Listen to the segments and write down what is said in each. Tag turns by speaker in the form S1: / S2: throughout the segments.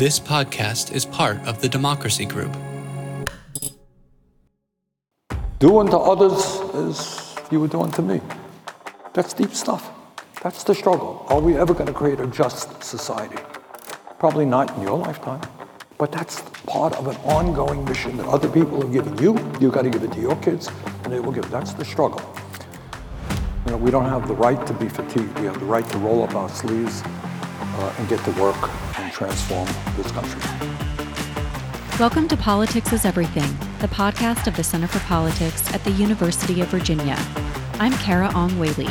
S1: This podcast is part of the Democracy Group.
S2: Do unto others as you would do unto me. That's deep stuff. That's the struggle. Are we ever going to create a just society? Probably not in your lifetime. But that's part of an ongoing mission that other people have given you. You've got to give it to your kids, and they will give. That's the struggle. You know, we don't have the right to be fatigued. We have the right to roll up our sleeves uh, and get to work and transform this country.
S3: Welcome to Politics is Everything, the podcast of the Center for Politics at the University of Virginia. I'm Carah Ong Whaley.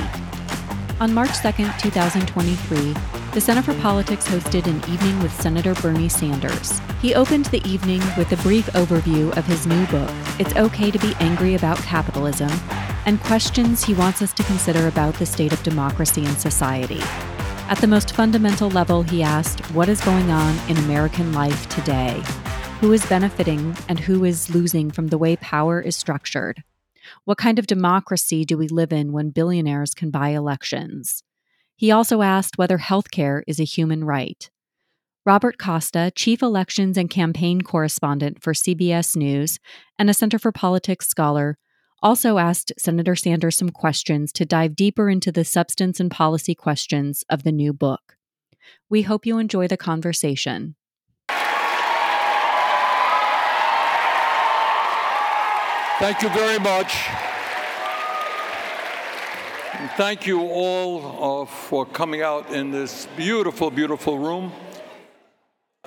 S3: On March 2nd, 2023, the Center for Politics hosted an evening with Senator Bernie Sanders. He opened the evening with a brief overview of his new book, It's Okay to Be Angry About Capitalism, and questions he wants us to consider about the state of democracy and society. At the most fundamental level, he asked, What is going on in American life today? Who is benefiting and who is losing from the way power is structured? What kind of democracy do we live in when billionaires can buy elections? He also asked whether healthcare is a human right. Robert Costa, chief elections and campaign correspondent for CBS News and a Center for Politics scholar, also asked Senator Sanders some questions to dive deeper into the substance and policy questions of the new book. We hope you enjoy the conversation.
S2: Thank you very much. And thank you all uh, for coming out in this beautiful, beautiful room.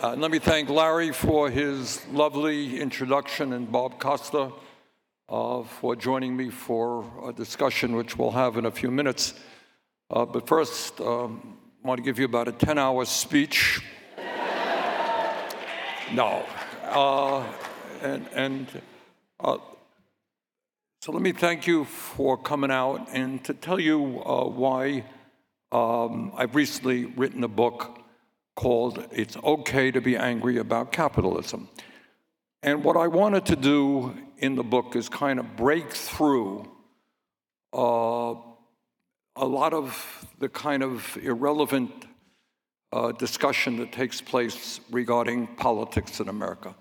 S2: Uh, let me thank Larry for his lovely introduction and Bob Costa uh, for joining me for a discussion which we'll have in a few minutes. Uh, but first, um, I want to give you about a 10 hour speech. no. Uh, and and uh, so let me thank you for coming out and to tell you uh, why um, I've recently written a book called It's Okay to Be Angry About Capitalism. And what I wanted to do in the book is kind of break through uh, a lot of the kind of irrelevant uh, discussion that takes place regarding politics in America.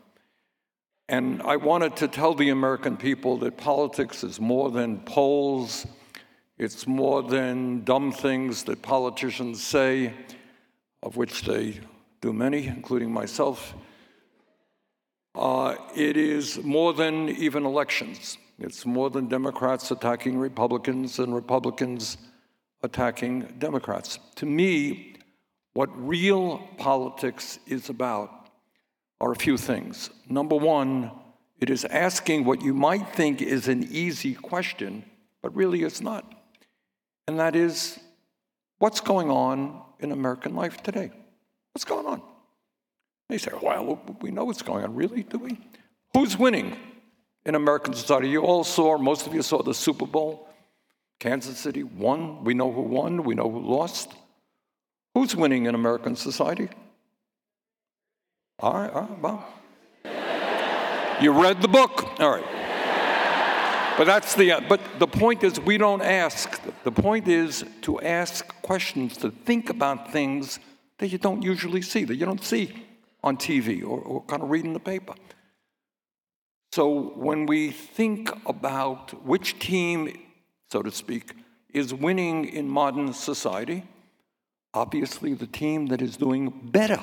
S2: And I wanted to tell the American people that politics is more than polls, it's more than dumb things that politicians say, of which they do many, including myself. Uh, it is more than even elections. It's more than Democrats attacking Republicans and Republicans attacking Democrats. To me, what real politics is about are a few things. Number one, it is asking what you might think is an easy question, but really it's not. And that is, what's going on in American life today? What's going on? They say, well, we know what's going on. Really? Do we? Who's winning in American society? You all saw, most of you saw the Super Bowl. Kansas City won. We know who won. We know who lost. Who's winning in American society? All right, all right, well. You read the book. All right. But that's the uh, but the point is we don't ask. The point is to ask questions, to think about things that you don't usually see, that you don't see on TV or, or kind of reading the paper. So when we think about which team, so to speak, is winning in modern society, obviously the team that is doing better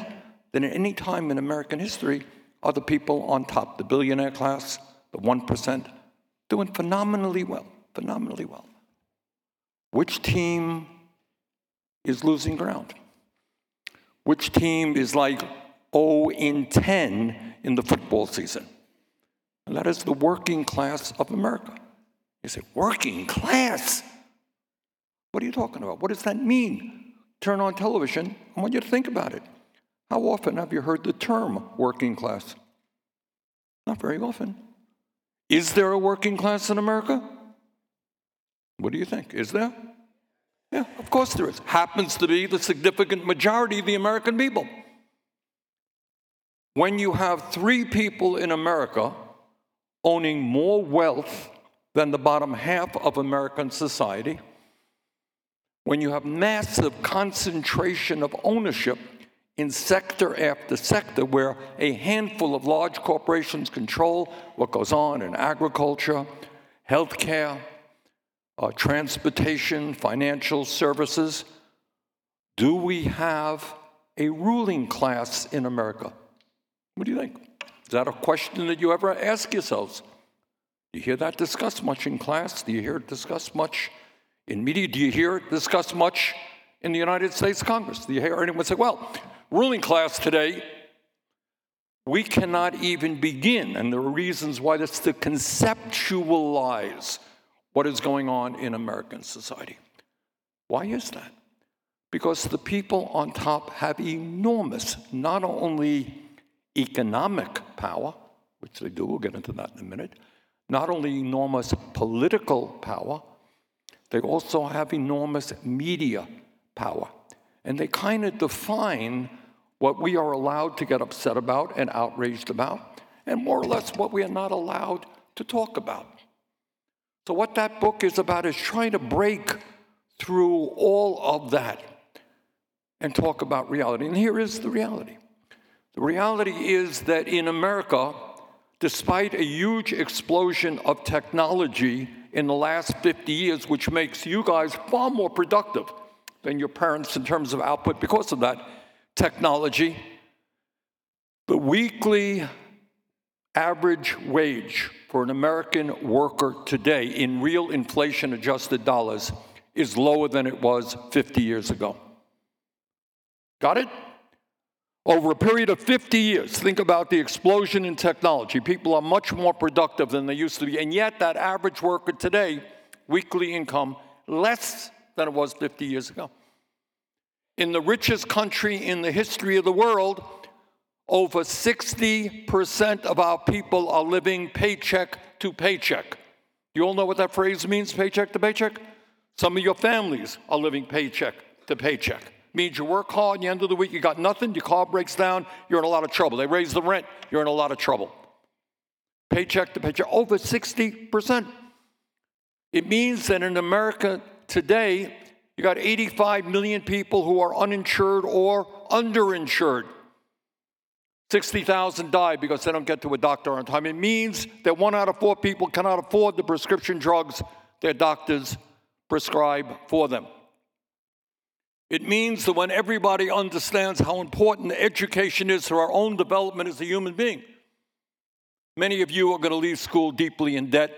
S2: than at any time in American history are the people on top, the billionaire class, the 1%, doing phenomenally well, phenomenally well. Which team is losing ground? Which team is like 0 in 10 in the football season. And that is the working class of America. You say, working class? What are you talking about? What does that mean? Turn on television. I want you to think about it. How often have you heard the term working class? Not very often. Is there a working class in America? What do you think? Is there? Yeah, of course there is. Happens to be the significant majority of the American people. When you have three people in America owning more wealth than the bottom half of American society, when you have massive concentration of ownership in sector after sector where a handful of large corporations control what goes on in agriculture, healthcare, uh, transportation, financial services. Do we have a ruling class in America? What do you think? Is that a question that you ever ask yourselves? Do you hear that discussed much in class? Do you hear it discussed much in media? Do you hear it discussed much in the United States Congress? Do you hear anyone say, well, ruling class today, we cannot even begin, and there are reasons why that's to conceptualize what is going on in American society. Why is that? Because the people on top have enormous, not only economic power, which they do, we'll get into that in a minute, not only enormous political power, they also have enormous media power. And they kind of define what we are allowed to get upset about and outraged about, and more or less what we are not allowed to talk about. So, what that book is about is trying to break through all of that and talk about reality. And here is the reality the reality is that in America, despite a huge explosion of technology in the last 50 years, which makes you guys far more productive than your parents in terms of output because of that technology, the weekly average wage for an American worker today in real inflation adjusted dollars is lower than it was 50 years ago. Got it? Over a period of 50 years, think about the explosion in technology. People are much more productive than they used to be, and yet that average worker today, weekly income, less than it was 50 years ago. In the richest country in the history of the world, over 60% of our people are living paycheck to paycheck. You all know what that phrase means, paycheck to paycheck? Some of your families are living paycheck to paycheck means you work hard, the end of the week you got nothing, your car breaks down, you're in a lot of trouble. They raise the rent, you're in a lot of trouble. Paycheck to paycheck, over 60%. It means that in America today, you got 85 million people who are uninsured or underinsured. 60,000 die because they don't get to a doctor on time. It means that one out of four people cannot afford the prescription drugs their doctors prescribe for them. It means that when everybody understands how important education is for our own development as a human being, many of you are going to leave school deeply in debt.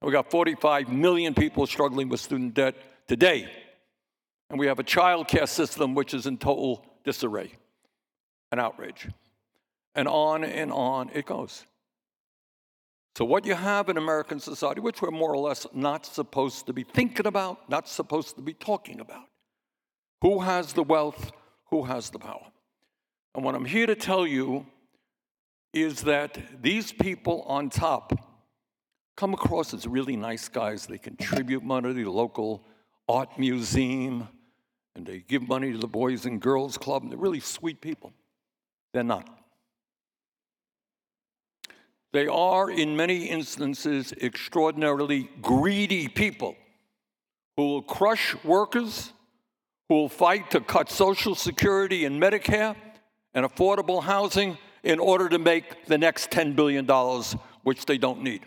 S2: We've got 45 million people struggling with student debt today. And we have a child care system which is in total disarray and outrage. And on and on it goes. So, what you have in American society, which we're more or less not supposed to be thinking about, not supposed to be talking about, who has the wealth? Who has the power? And what I'm here to tell you is that these people on top come across as really nice guys. They contribute money to the local art museum and they give money to the Boys and Girls Club. And they're really sweet people. They're not. They are, in many instances, extraordinarily greedy people who will crush workers who will fight to cut Social Security and Medicare and affordable housing in order to make the next $10 billion, which they don't need.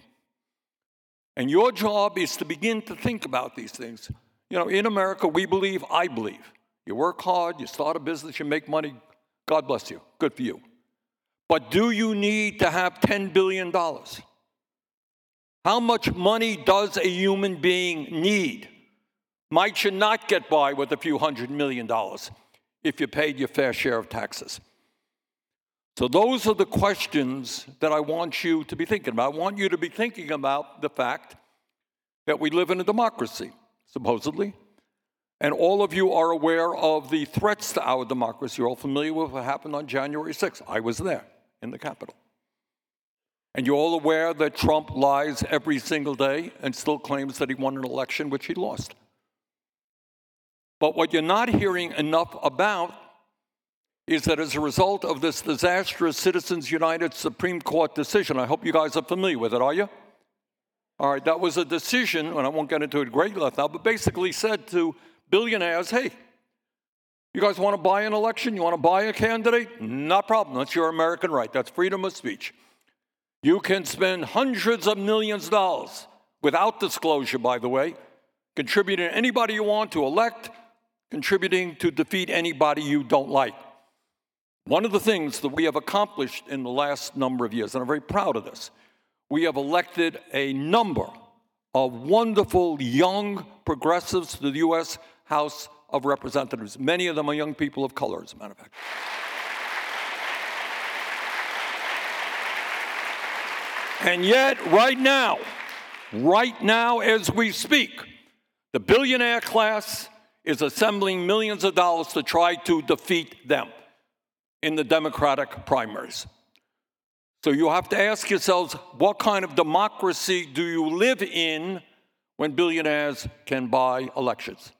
S2: And your job is to begin to think about these things. You know, in America, we believe, I believe, you work hard, you start a business, you make money, God bless you, good for you. But do you need to have $10 billion? How much money does a human being need? Might you not get by with a few hundred million dollars if you paid your fair share of taxes? So, those are the questions that I want you to be thinking about. I want you to be thinking about the fact that we live in a democracy, supposedly, and all of you are aware of the threats to our democracy. You're all familiar with what happened on January 6th. I was there in the Capitol. And you're all aware that Trump lies every single day and still claims that he won an election which he lost. But what you're not hearing enough about is that as a result of this disastrous Citizens United Supreme Court decision, I hope you guys are familiar with it, are you? All right, that was a decision, and I won't get into it great length now, but basically said to billionaires, hey, You guys want to buy an election? You want to buy a candidate? Not a problem. That's your American right. That's freedom of speech. You can spend hundreds of millions of dollars without disclosure, by the way, contributing anybody you want to elect, contributing to defeat anybody you don't like. One of the things that we have accomplished in the last number of years, and I'm very proud of this, we have elected a number of wonderful young progressives to the U.S. House of Representatives. Many of them are young people of color, as a matter of fact. And yet, right now, right now as we speak, the billionaire class is assembling millions of dollars to try to defeat them in the Democratic primaries. So you have to ask yourselves what kind of democracy do you live in when billionaires can buy elections?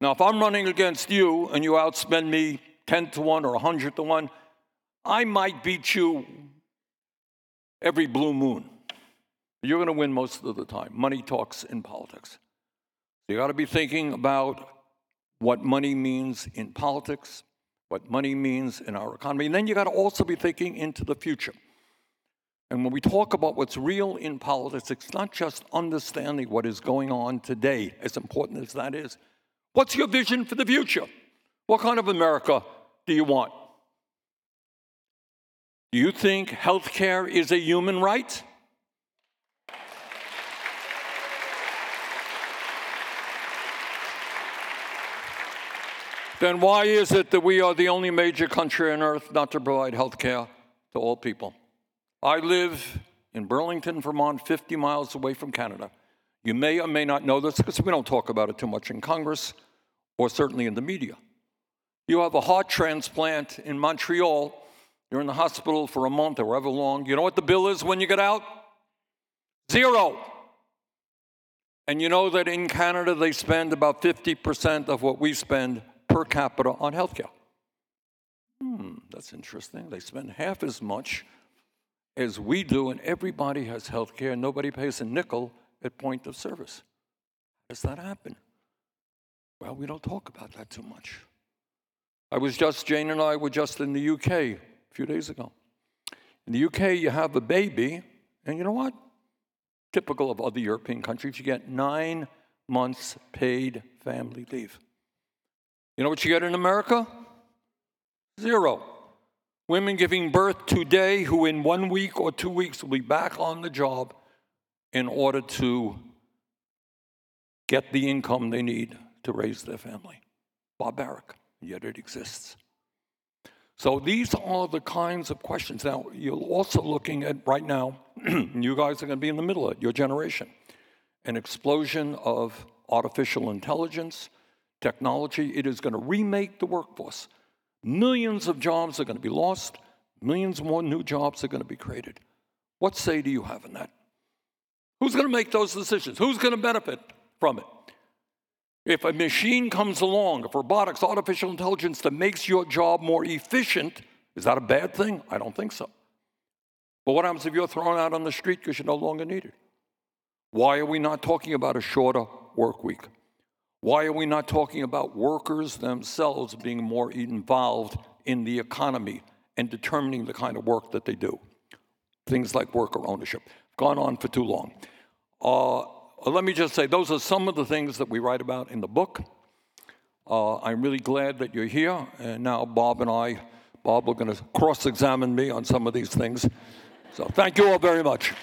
S2: Now, if I'm running against you and you outspend me 10 to 1 or 100 to 1, I might beat you every blue moon. You're going to win most of the time. Money talks in politics. You got to be thinking about what money means in politics, what money means in our economy, and then you got to also be thinking into the future. And when we talk about what's real in politics, it's not just understanding what is going on today, as important as that is. What's your vision for the future? What kind of America do you want? Do you think health care is a human right? Then why is it that we are the only major country on earth not to provide health care to all people? I live in Burlington, Vermont, 50 miles away from Canada. You may or may not know this because we don't talk about it too much in Congress or certainly in the media. You have a heart transplant in Montreal, you're in the hospital for a month or however long. You know what the bill is when you get out? Zero. And you know that in Canada they spend about 50% of what we spend per capita on healthcare. Hmm, that's interesting. They spend half as much as we do, and everybody has healthcare. And nobody pays a nickel at point of service. How does that happen? Well, we don't talk about that too much. I was just, Jane and I were just in the UK a few days ago. In the UK, you have a baby, and you know what? Typical of other European countries, you get nine months paid family leave. You know what you get in America? Zero. Women giving birth today who in one week or two weeks will be back on the job in order to get the income they need to raise their family. Barbaric, yet it exists. So these are the kinds of questions. Now, you're also looking at right now, you guys are going to be in the middle of it, your generation, an explosion of artificial intelligence, technology. It is going to remake the workforce. Millions of jobs are going to be lost, millions more new jobs are going to be created. What say do you have in that? Who's going to make those decisions? Who's going to benefit from it? If a machine comes along, if robotics, artificial intelligence that makes your job more efficient, is that a bad thing? I don't think so. But what happens if you're thrown out on the street because you're no longer needed? Why are we not talking about a shorter work week? Why are we not talking about workers themselves being more involved in the economy and determining the kind of work that they do? Things like worker ownership. Gone on for too long. Uh, let me just say, those are some of the things that we write about in the book. Uh, I'm really glad that you're here. And now Bob and I, Bob, are going to cross examine me on some of these things. So thank you all very much.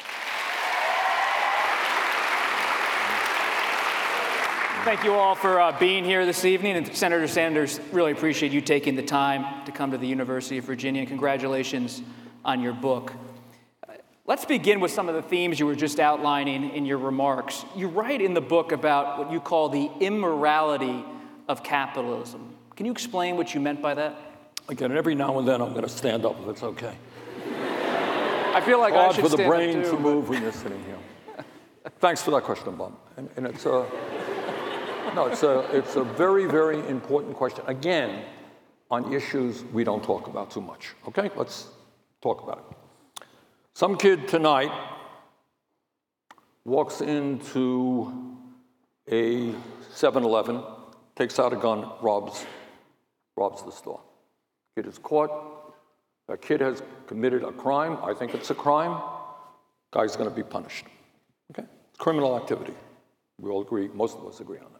S4: Thank you all for uh, being here this evening. And Senator Sanders, really appreciate you taking the time to come to the University of Virginia. Congratulations on your book. Let's begin with some of the themes you were just outlining in your remarks. You write in the book about what you call the immorality of capitalism. Can you explain what you meant by that?
S2: Again, every now and then I'm going to stand up if it's okay.
S4: I feel like Hard I should
S2: for the
S4: stand
S2: brain
S4: too,
S2: to move when you're sitting here. Thanks for that question, Bob. And, and it's a. Uh, no, it's a, it's a very, very important question. Again, on issues we don't talk about too much. Okay, let's talk about it. Some kid tonight walks into a 7 Eleven, takes out a gun, robs robs the store. Kid is caught. That kid has committed a crime. I think it's a crime. Guy's going to be punished. Okay? Criminal activity. We all agree, most of us agree on that.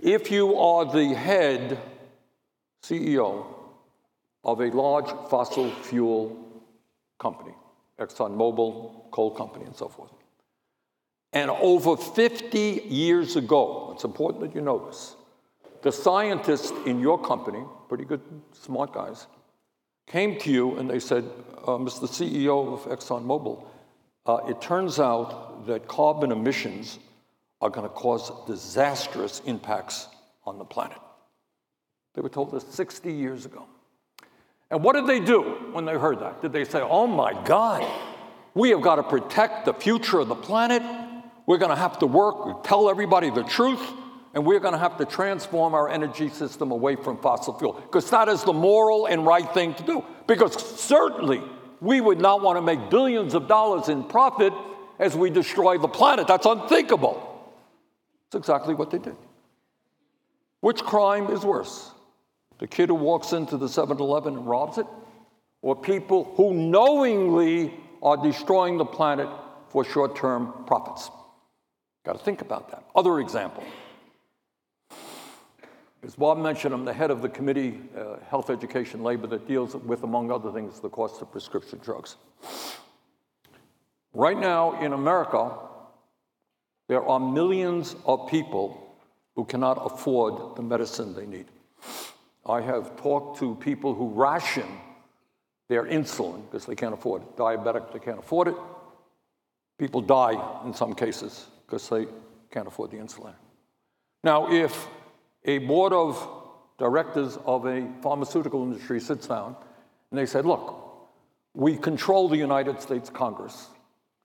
S2: If you are the head CEO of a large fossil fuel company, ExxonMobil, coal company, and so forth, and over 50 years ago, it's important that you know this, the scientists in your company, pretty good, smart guys, came to you and they said, uh, Mr. CEO of ExxonMobil, uh, it turns out that carbon emissions are going to cause disastrous impacts on the planet. They were told this 60 years ago. And what did they do when they heard that? Did they say, oh my God, we have got to protect the future of the planet? We're going to have to work, tell everybody the truth, and we're going to have to transform our energy system away from fossil fuel. Because that is the moral and right thing to do. Because certainly we would not want to make billions of dollars in profit as we destroy the planet. That's unthinkable. That's exactly what they did. Which crime is worse? The kid who walks into the 7 Eleven and robs it? Or people who knowingly are destroying the planet for short term profits? Got to think about that. Other example. As Bob mentioned, I'm the head of the committee, uh, Health, Education, Labor, that deals with, among other things, the cost of prescription drugs. Right now in America, there are millions of people who cannot afford the medicine they need. I have talked to people who ration their insulin because they can't afford it. Diabetic, they can't afford it. People die in some cases because they can't afford the insulin. Now, if a board of directors of a pharmaceutical industry sits down and they said, look, we control the United States Congress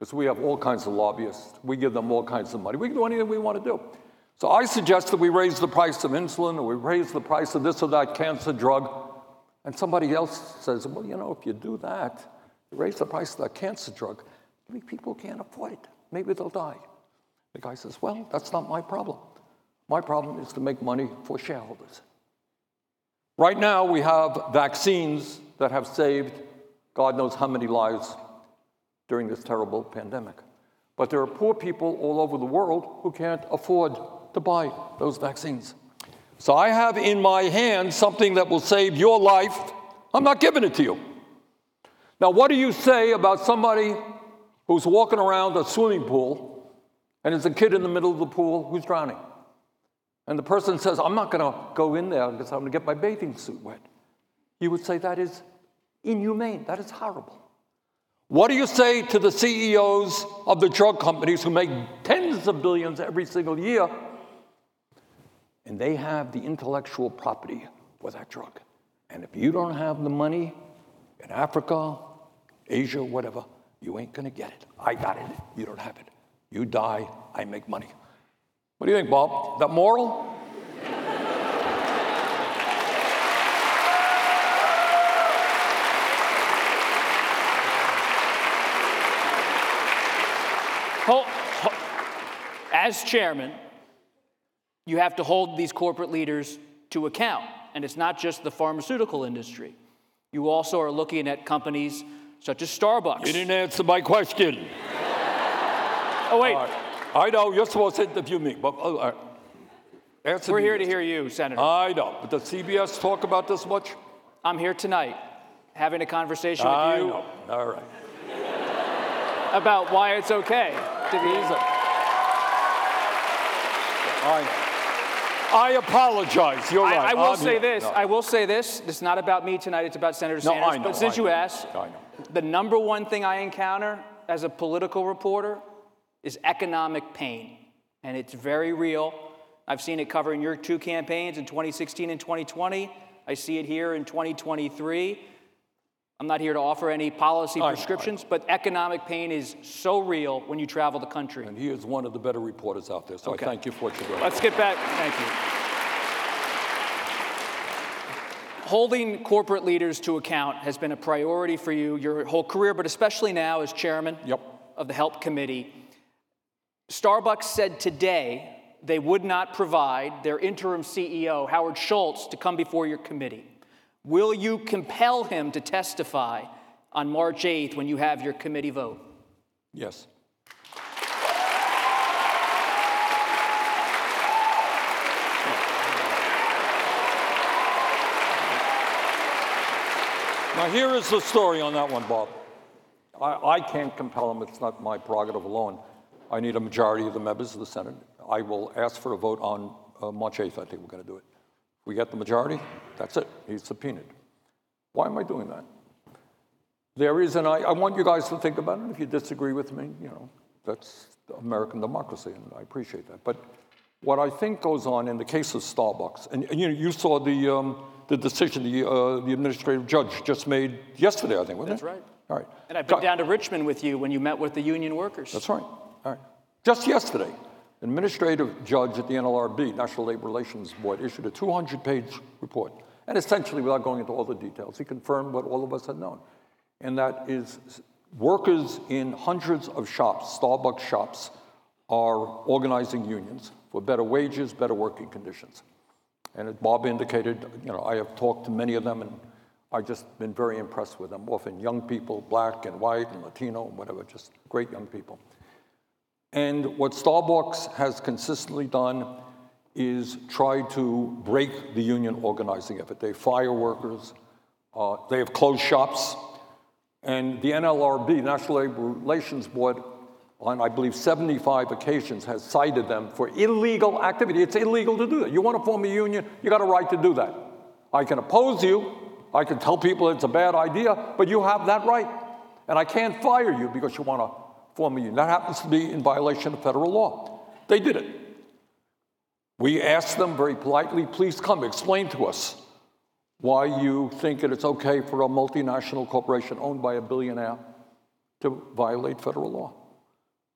S2: because we have all kinds of lobbyists. We give them all kinds of money. We can do anything we want to do. So I suggest that we raise the price of insulin or we raise the price of this or that cancer drug. And somebody else says, well, you know, if you do that, you raise the price of that cancer drug, maybe people can't afford it. Maybe they'll die. The guy says, well, that's not my problem. My problem is to make money for shareholders. Right now, we have vaccines that have saved God knows how many lives during this terrible pandemic. But there are poor people all over the world who can't afford to buy those vaccines. So I have in my hand something that will save your life. I'm not giving it to you. Now, what do you say about somebody who's walking around a swimming pool and there's a kid in the middle of the pool who's drowning? And the person says, I'm not going to go in there because I'm going to get my bathing suit wet. You would say that is inhumane, that is horrible. What do you say to the CEOs of the drug companies who make tens of billions every single year and they have the intellectual property for that drug? And if you don't have the money in Africa, Asia, whatever, you ain't gonna get it. I got it, you don't have it. You die, I make money. What do you think, Bob? That moral?
S4: As chairman, you have to hold these corporate leaders to account. And it's not just the pharmaceutical industry. You also are looking at companies such as Starbucks.
S2: You didn't answer my question.
S4: oh, wait.
S2: I know you're supposed to interview me, but uh,
S4: answer We're here to hear you, Senator.
S2: I know. But does CBS talk about this much?
S4: I'm here tonight having a conversation with
S2: I
S4: you.
S2: Know. All right.
S4: About why it's okay to be.
S2: I, I apologize. You're right.
S4: I, will I'm say this. No. I will say this. It's not about me tonight. It's about Senator Sanders.
S2: No, I know,
S4: but since
S2: I
S4: you
S2: know.
S4: asked, the number one thing I encounter as a political reporter is economic pain, and it's very real. I've seen it covering your two campaigns in 2016 and 2020. I see it here in 2023. I'm not here to offer any policy oh, I prescriptions, know, but economic pain is so real when you travel the country.
S2: And he is one of the better reporters out there, so okay. I thank you for what you're doing.
S4: Let's get back. Thank you. Holding corporate leaders to account has been a priority for you your whole career, but especially now as chairman
S2: yep.
S4: of the HELP Committee. Starbucks said today they would not provide their interim CEO, Howard Schultz, to come before your committee. Will you compel him to testify on March 8th when you have your committee vote?
S2: Yes. Now, here is the story on that one, Bob. I, I can't compel him, it's not my prerogative alone. I need a majority of the members of the Senate. I will ask for a vote on uh, March 8th, I think we're going to do it. If we get the majority, that's it, he's subpoenaed. Why am I doing that? There is, and I, I want you guys to think about it. If you disagree with me, you know, that's American democracy, and I appreciate that. But what I think goes on in the case of Starbucks, and, and you know, you saw the, um, the decision the, uh, the administrative judge just made yesterday, I think, wasn't
S4: That's
S2: it?
S4: That's right.
S2: All right.
S4: And I've been down to Richmond with you when you met with the union workers.
S2: That's right. All right. Just yesterday, administrative judge at the NLRB, National Labor Relations Board, issued a 200-page report. And essentially, without going into all the details, he confirmed what all of us had known. And that is workers in hundreds of shops, Starbucks shops, are organizing unions for better wages, better working conditions. And as Bob indicated, you know, I have talked to many of them and I've just been very impressed with them. Often young people, black and white and Latino, and whatever, just great young people. And what Starbucks has consistently done is try to break the union organizing effort. They fire workers, uh, they have closed shops, and the NLRB, National Labor Relations Board, on I believe 75 occasions has cited them for illegal activity. It's illegal to do that. You want to form a union, you got a right to do that. I can oppose you, I can tell people it's a bad idea, but you have that right. And I can't fire you because you want to form a union. That happens to be in violation of federal law. They did it. We asked them very politely, please come, explain to us why you think that it's okay for a multinational corporation owned by a billionaire to violate federal law.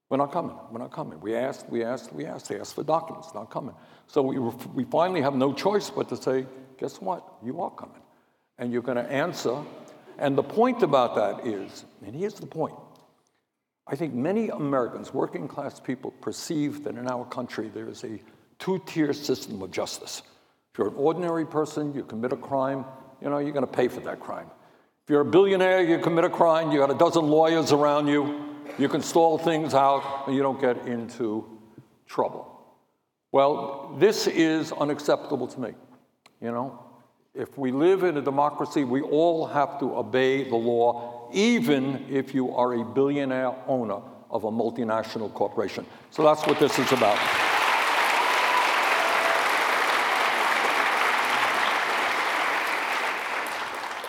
S2: We're not coming. We're not coming. We asked, we asked, we asked. They asked for documents, not coming. So we, we finally have no choice but to say, guess what? You are coming. And you're going to answer. And the point about that is, and here's the point I think many Americans, working class people, perceive that in our country there is a two tier system of justice. If you're an ordinary person, you commit a crime, you know, you're going to pay for that crime. If you're a billionaire, you commit a crime, you got a dozen lawyers around you, you can stall things out, and you don't get into trouble. Well, this is unacceptable to me. You know, if we live in a democracy, we all have to obey the law, even if you are a billionaire owner of a multinational corporation. So that's what this is about.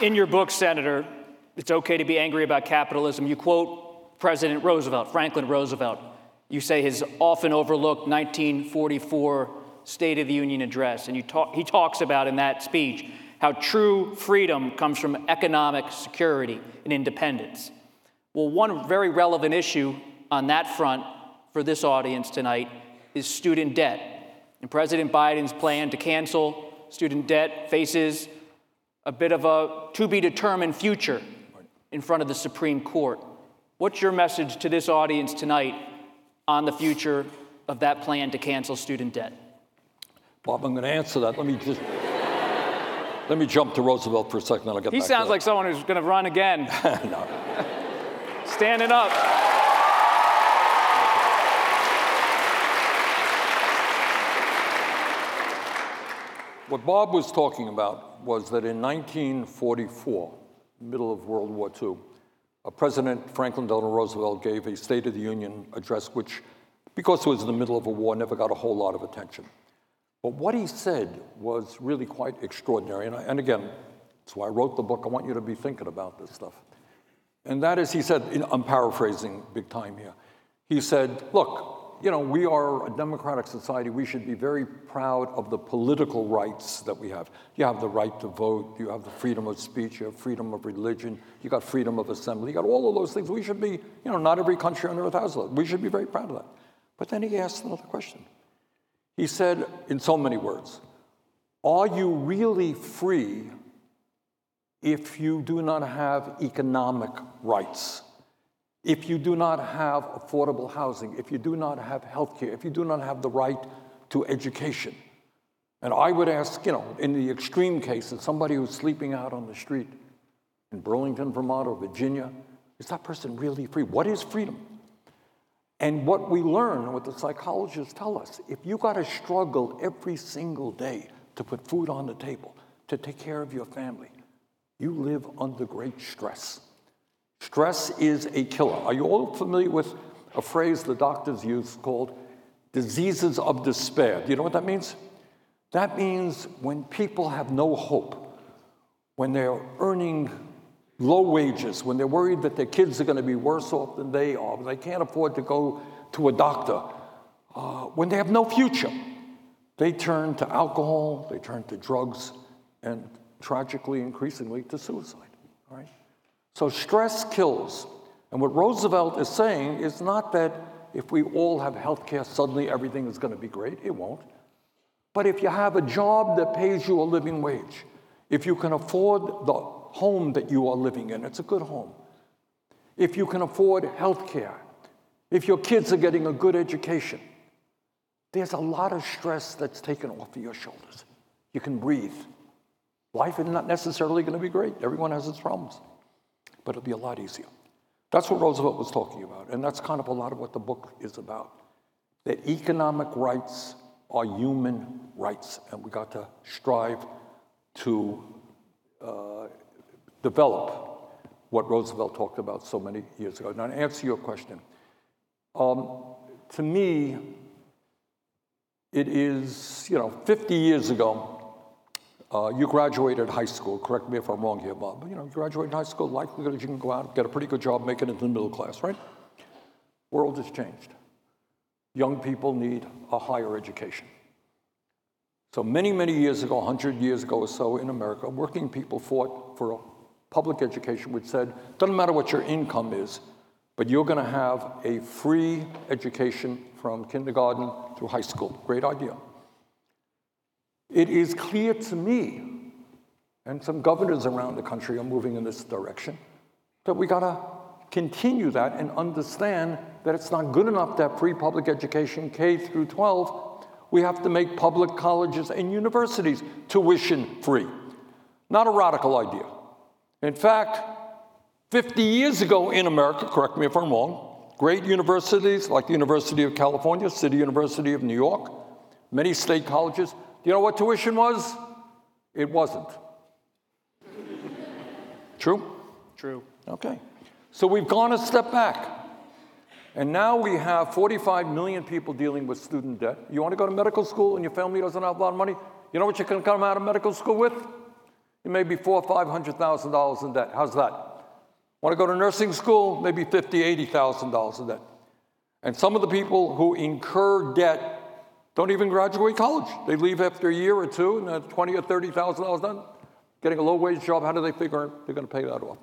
S4: In your book, Senator, It's Okay to Be Angry About Capitalism, you quote President Roosevelt, Franklin Roosevelt. You say his often overlooked 1944 State of the Union address, and talk, he talks about in that speech how true freedom comes from economic security and independence. Well, one very relevant issue on that front for this audience tonight is student debt. And President Biden's plan to cancel student debt faces a bit of a to be determined future in front of the Supreme Court. What's your message to this audience tonight on the future of that plan to cancel student debt?
S2: Bob, I'm going to answer that. Let me just let me jump to Roosevelt for a second, then I'll get
S4: He
S2: back
S4: sounds like someone who's going to run again.
S2: no.
S4: Standing up.
S2: What Bob was talking about was that in 1944, middle of World War II, President Franklin Delano Roosevelt gave a State of the Union address, which, because it was in the middle of a war, never got a whole lot of attention. But what he said was really quite extraordinary. And, I, and again, that's why I wrote the book. I want you to be thinking about this stuff. And that is, he said, I'm paraphrasing big time here. He said, Look, you know, we are a democratic society. We should be very proud of the political rights that we have. You have the right to vote, you have the freedom of speech, you have freedom of religion, you got freedom of assembly, you got all of those things. We should be, you know, not every country on earth has that. We should be very proud of that. But then he asked another question. He said, in so many words, Are you really free if you do not have economic rights? If you do not have affordable housing, if you do not have health care, if you do not have the right to education. And I would ask, you know, in the extreme cases, somebody who's sleeping out on the street in Burlington, Vermont, or Virginia, is that person really free? What is freedom? And what we learn, what the psychologists tell us, if you got to struggle every single day to put food on the table, to take care of your family, you live under great stress. Stress is a killer. Are you all familiar with a phrase the doctors use called diseases of despair? Do you know what that means? That means when people have no hope, when they're earning low wages, when they're worried that their kids are going to be worse off than they are, when they can't afford to go to a doctor, uh, when they have no future, they turn to alcohol, they turn to drugs, and tragically, increasingly, to suicide. Right? So stress kills. And what Roosevelt is saying is not that if we all have health care, suddenly everything is going to be great. It won't. But if you have a job that pays you a living wage, if you can afford the home that you are living in, it's a good home. If you can afford health care, if your kids are getting a good education, there's a lot of stress that's taken off of your shoulders. You can breathe. Life is not necessarily going to be great. Everyone has its problems, but it'll be a lot easier. That's what Roosevelt was talking about, and that's kind of a lot of what the book is about. That economic rights are human rights, and we got to strive to uh, develop what Roosevelt talked about so many years ago. Now, to answer your question, um, to me, it is, you know, 50 years ago, uh, you graduated high school. Correct me if I'm wrong here, Bob. But, you know, you graduated high school, likelihood that you can go out, get a pretty good job, make it into the middle class, right? World has changed. Young people need a higher education. So many, many years ago, 100 years ago or so in America, working people fought for a public education which said, doesn't matter what your income is, but you're going to have a free education from kindergarten through high school. Great idea. It is clear to me, and some governors around the country are moving in this direction, that we got to continue that and understand that it's not good enough to have free public education K through 12 we have to make public colleges and universities tuition free. Not a radical idea. In fact, 50 years ago in America, correct me if I'm wrong, great universities like the University of California, City University of New York, many state colleges, do you know what tuition was? It wasn't. True?
S4: True.
S2: Okay. So we've gone a step back. And now we have 45 million people dealing with student debt. You want to go to medical school and your family doesn't have a lot of money? You know what you can come out of medical school with? You may be four or five hundred thousand dollars in debt. How's that? Want to go to nursing school? Maybe fifty, eighty thousand dollars in debt. And some of the people who incur debt don't even graduate college. They leave after a year or two, and they're twenty or thirty thousand dollars done. Getting a low wage job, how do they figure they're going to pay that off?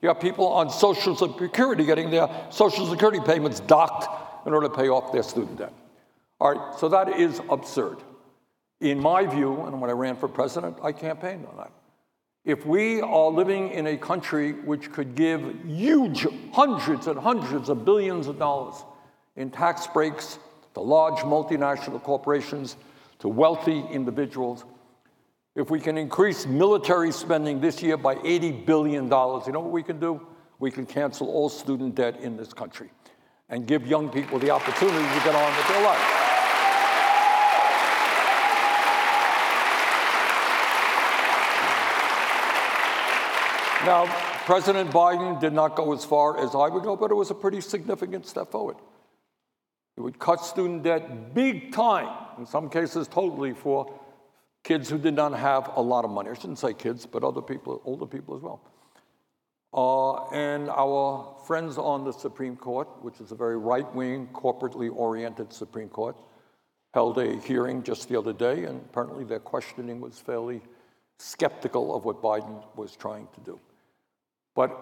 S2: You have people on Social Security getting their Social Security payments docked in order to pay off their student debt. All right, so that is absurd. In my view, and when I ran for president, I campaigned on that. If we are living in a country which could give huge hundreds and hundreds of billions of dollars in tax breaks to large multinational corporations, to wealthy individuals, if we can increase military spending this year by $80 billion, you know what we can do? We can cancel all student debt in this country and give young people the opportunity to get on with their life. Now, President Biden did not go as far as I would go, but it was a pretty significant step forward. It would cut student debt big time, in some cases totally, for kids who did not have a lot of money. I shouldn't say kids, but other people, older people as well. Uh, and our friends on the Supreme Court, which is a very right wing, corporately oriented Supreme Court, held a hearing just the other day, and apparently their questioning was fairly skeptical of what Biden was trying to do. But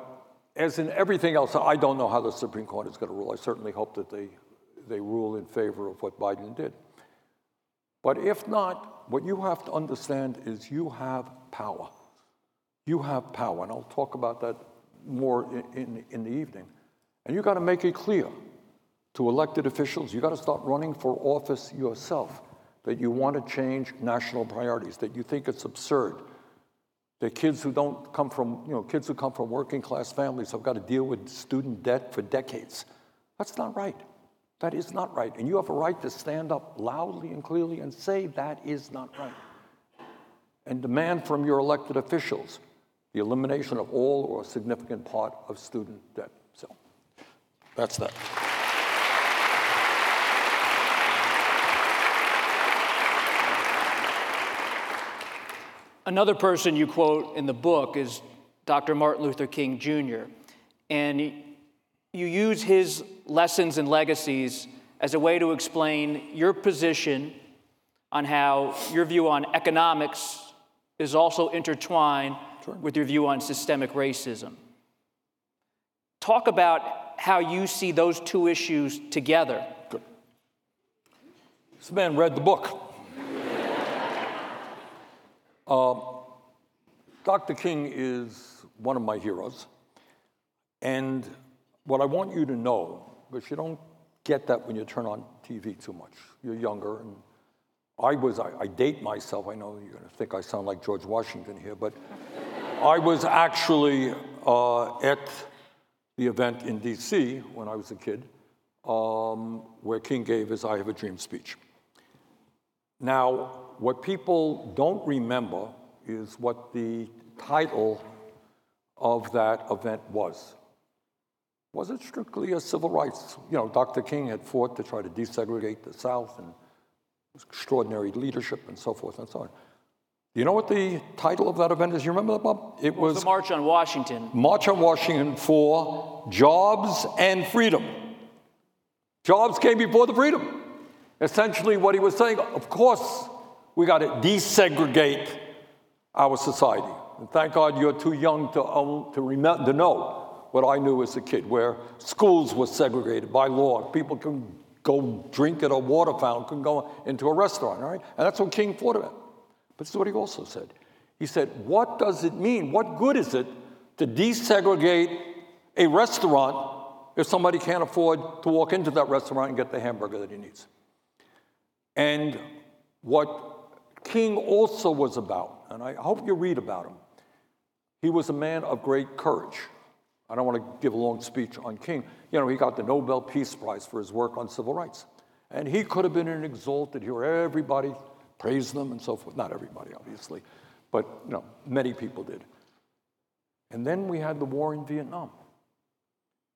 S2: as in everything else, I don't know how the Supreme Court is going to rule. I certainly hope that they, they rule in favor of what Biden did. But if not, what you have to understand is you have power. You have power, and I'll talk about that more in, in, in the evening. And you got to make it clear to elected officials, you got to start running for office yourself that you want to change national priorities, that you think it's absurd, that kids who don't come from, you know, kids who come from working class families have got to deal with student debt for decades. That's not right. That is not right. And you have a right to stand up loudly and clearly and say that is not right. And demand from your elected officials the elimination of all or a significant part of student debt. So that's that.
S4: Another person you quote in the book is Dr. Martin Luther King Jr., and you use his lessons and legacies as a way to explain your position on how your view on economics is also intertwined sure. with your view on systemic racism. Talk about how you see those two issues together. Good.
S2: This man read the book. Uh, Dr. King is one of my heroes. And what I want you to know, because you don't get that when you turn on TV too much. You're younger, and I was, I, I date myself. I know you're going to think I sound like George Washington here, but I was actually uh, at the event in DC when I was a kid, um, where King gave his I Have a Dream speech. Now, what people don't remember is what the title of that event was. Was it strictly a civil rights? You know, Dr. King had fought to try to desegregate the South and extraordinary leadership and so forth and so on. Do you know what the title of that event is? You remember that, Bob?
S4: It was, was the March on Washington.
S2: March on Washington for jobs and freedom. Jobs came before the freedom. Essentially, what he was saying, of course, we got to desegregate our society. And thank God you're too young to, to, to know what I knew as a kid, where schools were segregated by law. People can go drink at a water fountain, couldn't go into a restaurant, right? And that's what King fought about. But this is what he also said. He said, What does it mean? What good is it to desegregate a restaurant if somebody can't afford to walk into that restaurant and get the hamburger that he needs? And what King also was about, and I hope you read about him, he was a man of great courage. I don't want to give a long speech on King. You know, he got the Nobel Peace Prize for his work on civil rights. And he could have been an exalted hero. Everybody praised them and so forth. Not everybody, obviously, but you know, many people did. And then we had the war in Vietnam.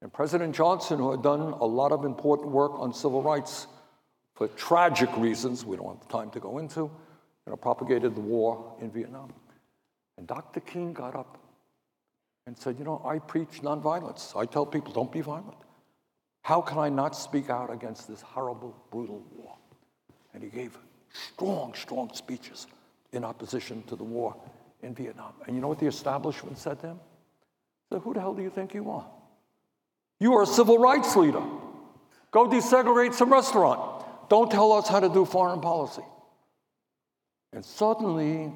S2: And President Johnson, who had done a lot of important work on civil rights for tragic reasons we don't have the time to go into, you know, propagated the war in Vietnam. And Dr. King got up and said, You know, I preach nonviolence. I tell people, don't be violent. How can I not speak out against this horrible, brutal war? And he gave strong, strong speeches in opposition to the war in Vietnam. And you know what the establishment said to him? Said, Who the hell do you think you are? You are a civil rights leader. Go desegregate some restaurant. Don't tell us how to do foreign policy. And suddenly,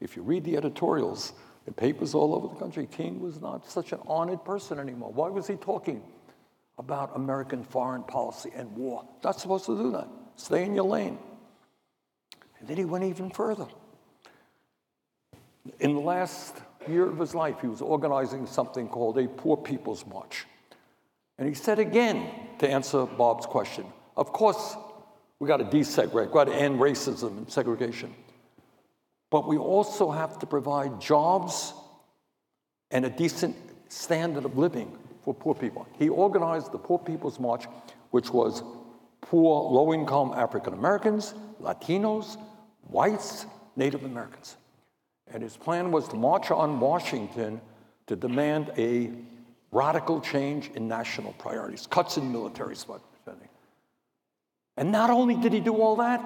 S2: if you read the editorials in papers all over the country, King was not such an honored person anymore. Why was he talking about American foreign policy and war? Not supposed to do that. Stay in your lane. And then he went even further. In the last year of his life, he was organizing something called a Poor People's March. And he said again, to answer Bob's question, of course, we got to desegregate, we got to end racism and segregation. But we also have to provide jobs and a decent standard of living for poor people. He organized the Poor People's March, which was poor, low income African Americans, Latinos, whites, Native Americans. And his plan was to march on Washington to demand a radical change in national priorities, cuts in military spending. And not only did he do all that,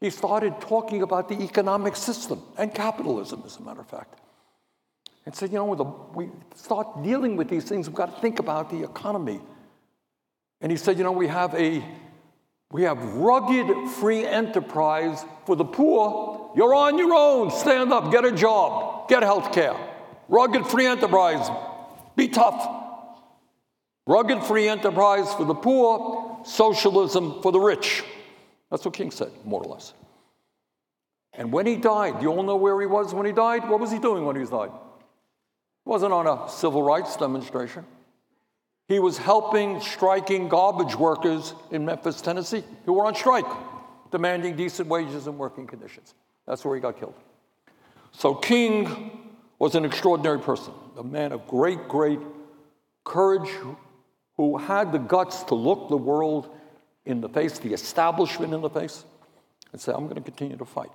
S2: he started talking about the economic system and capitalism, as a matter of fact. And said, you know, we start dealing with these things, we've got to think about the economy. And he said, you know, we have a we have rugged free enterprise for the poor. You're on your own. Stand up, get a job, get health care. Rugged free enterprise. Be tough. Rugged free enterprise for the poor, socialism for the rich. That's what King said, more or less. And when he died, you all know where he was when he died? What was he doing when he died? He wasn't on a civil rights demonstration. He was helping striking garbage workers in Memphis, Tennessee, who were on strike, demanding decent wages and working conditions. That's where he got killed. So King was an extraordinary person, a man of great, great courage, who had the guts to look the world in the face, the establishment in the face, and say, I'm going to continue to fight.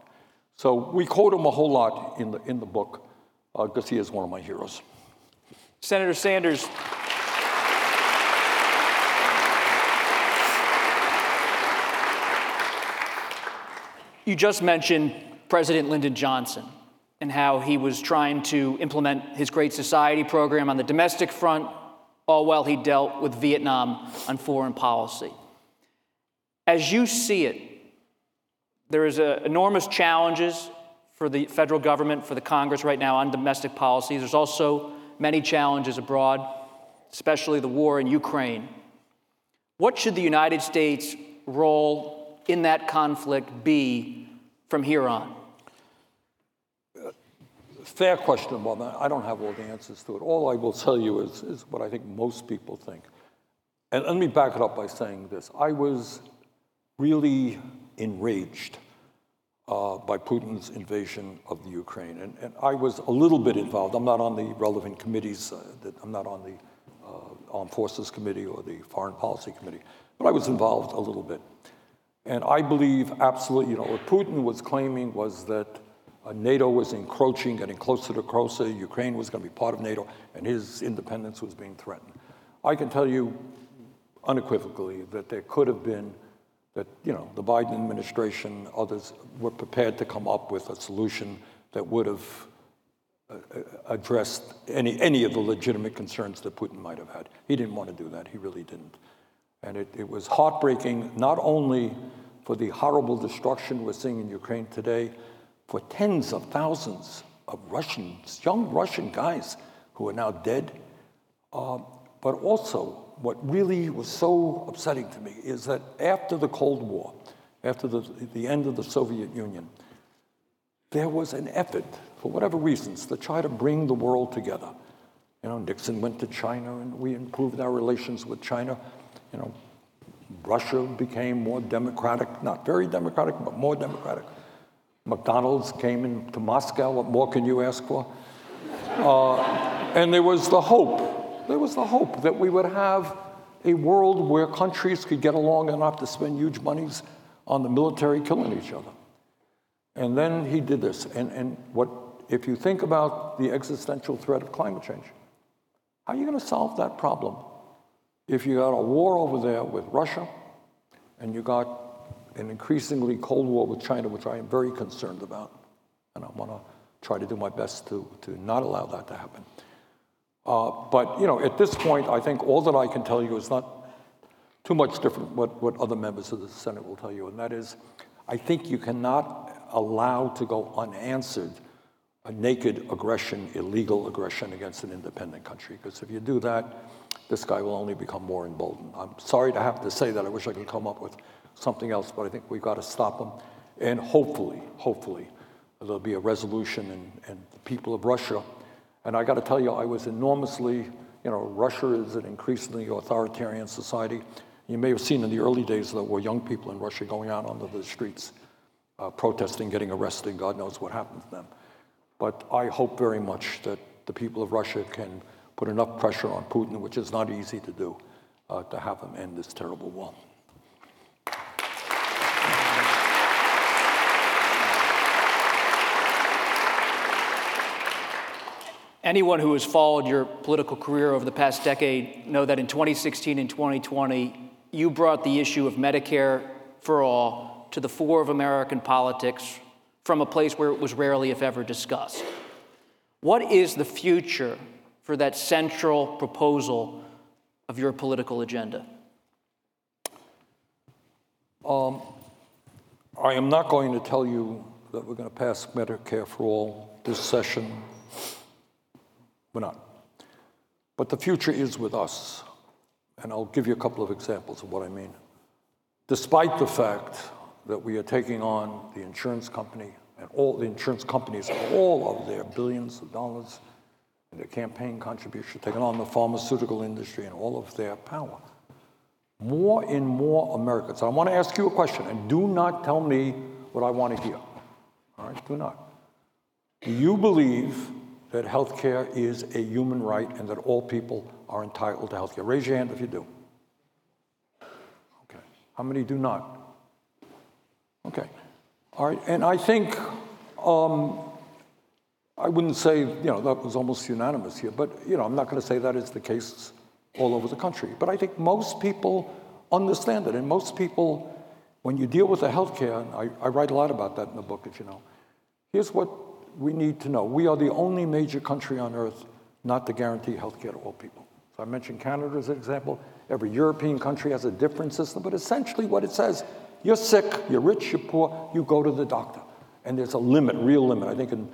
S2: So we quote him a whole lot in the, in the book because uh, he is one of my heroes.
S4: Senator Sanders, You just mentioned President Lyndon Johnson and how he was trying to implement his Great Society program on the domestic front, Oh, all while he dealt with Vietnam on foreign policy. As you see it, there is a, enormous challenges for the federal government, for the Congress right now on domestic policies. There's also many challenges abroad, especially the war in Ukraine. What should the United States' role in that conflict be from here on?
S2: Fair question, Bob. I don't have all the answers to it. All I will tell you is, is what I think most people think. And let me back it up by saying this. I was really enraged uh, by Putin's invasion of the Ukraine. And, and, I was a little bit involved. I'm not on the relevant committees. Uh, that, I'm not on the uh, Armed Forces Committee or the Foreign Policy Committee. But I was involved a little bit. And I believe absolutely, you know, what Putin was claiming was that NATO was encroaching, getting closer to closer, Ukraine was going to be part of NATO, and his independence was being threatened. I can tell you unequivocally that there could have been, that, you know, the Biden administration, others were prepared to come up with a solution that would have uh, uh addressed any, any of the legitimate concerns that Putin might have had. He didn't want to do that. He really didn't. And it, it was heartbreaking, not only for the horrible destruction we're seeing in Ukraine today, for tens of thousands of Russians, young Russian guys who are now dead, uh, but also what really was so upsetting to me is that after the Cold War, after the, the end of the Soviet Union, there was an effort, for whatever reasons, to try to bring the world together. You know, Nixon went to China and we improved our relations with China you know, Russia became more democratic, not very democratic, but more democratic. McDonald's came into Moscow. What more can you ask for? Uh, and there was the hope, there was the hope that we would have a world where countries could get along have to spend huge monies on the military killing each other. And then he did this. And, and what, if you think about the existential threat of climate change, how are you going to solve that problem if you got a war over there with Russia and you got an increasingly cold war with China, which I am very concerned about, and I want to try to do my best to, to not allow that to happen. Uh, but you know, at this point, I think all that I can tell you is not too much different what, what other members of the Senate will tell you, and that is, I think you cannot allow to go unanswered a naked aggression, illegal aggression against an independent country, because if you do that, this guy will only become more emboldened. I'm sorry to have to say that. I wish I could come up with something else, but I think we've got to stop them. And hopefully, hopefully, there'll be a resolution and, and the people of Russia. And I got to tell you, I was enormously, you know, Russia is an increasingly authoritarian society. You may have seen in the early days there were young people in Russia going out onto the streets, uh, protesting, getting arrested. God knows what happened to them. But I hope very much that the people of Russia can put enough pressure on Putin, which is not easy to do, uh, to have him end this terrible war.
S4: Anyone who has followed your political career over the past decade know that in 2016 and 2020, you brought the issue of Medicare for all to the fore of American politics from a place where it was rarely, if ever, discussed. What is the future for that central proposal of your political agenda?
S2: Um, I am not going to tell you that we're going to pass Medicare for all this session. We're not. But the future is with us. And I'll give you a couple of examples of what I mean. Despite the fact that we are taking on the insurance company and all the insurance companies, all of their billions of dollars and their campaign contribution, taking on the pharmaceutical industry and all of their power. More and more Americans. I want to ask you a question, and do not tell me what I want to hear. All right, do not. Do you believe that health care is a human right and that all people are entitled to health care? Raise your hand if you do. Okay. How many do not? Okay. All right. And I think um, I wouldn't say, you know, that was almost unanimous here, but, you know, I'm not going to say that is the case all over the country. But I think most people understand it. And most people, when you deal with the healthcare, I, I write a lot about that in the book, as you know, here's what we need to know. We are the only major country on earth not to guarantee healthcare to all people. So I mentioned Canada as an example. Every European country has a different system, but essentially what it says, you're sick, you're rich, you're poor, you go to the doctor. And there's a limit, real limit. I think in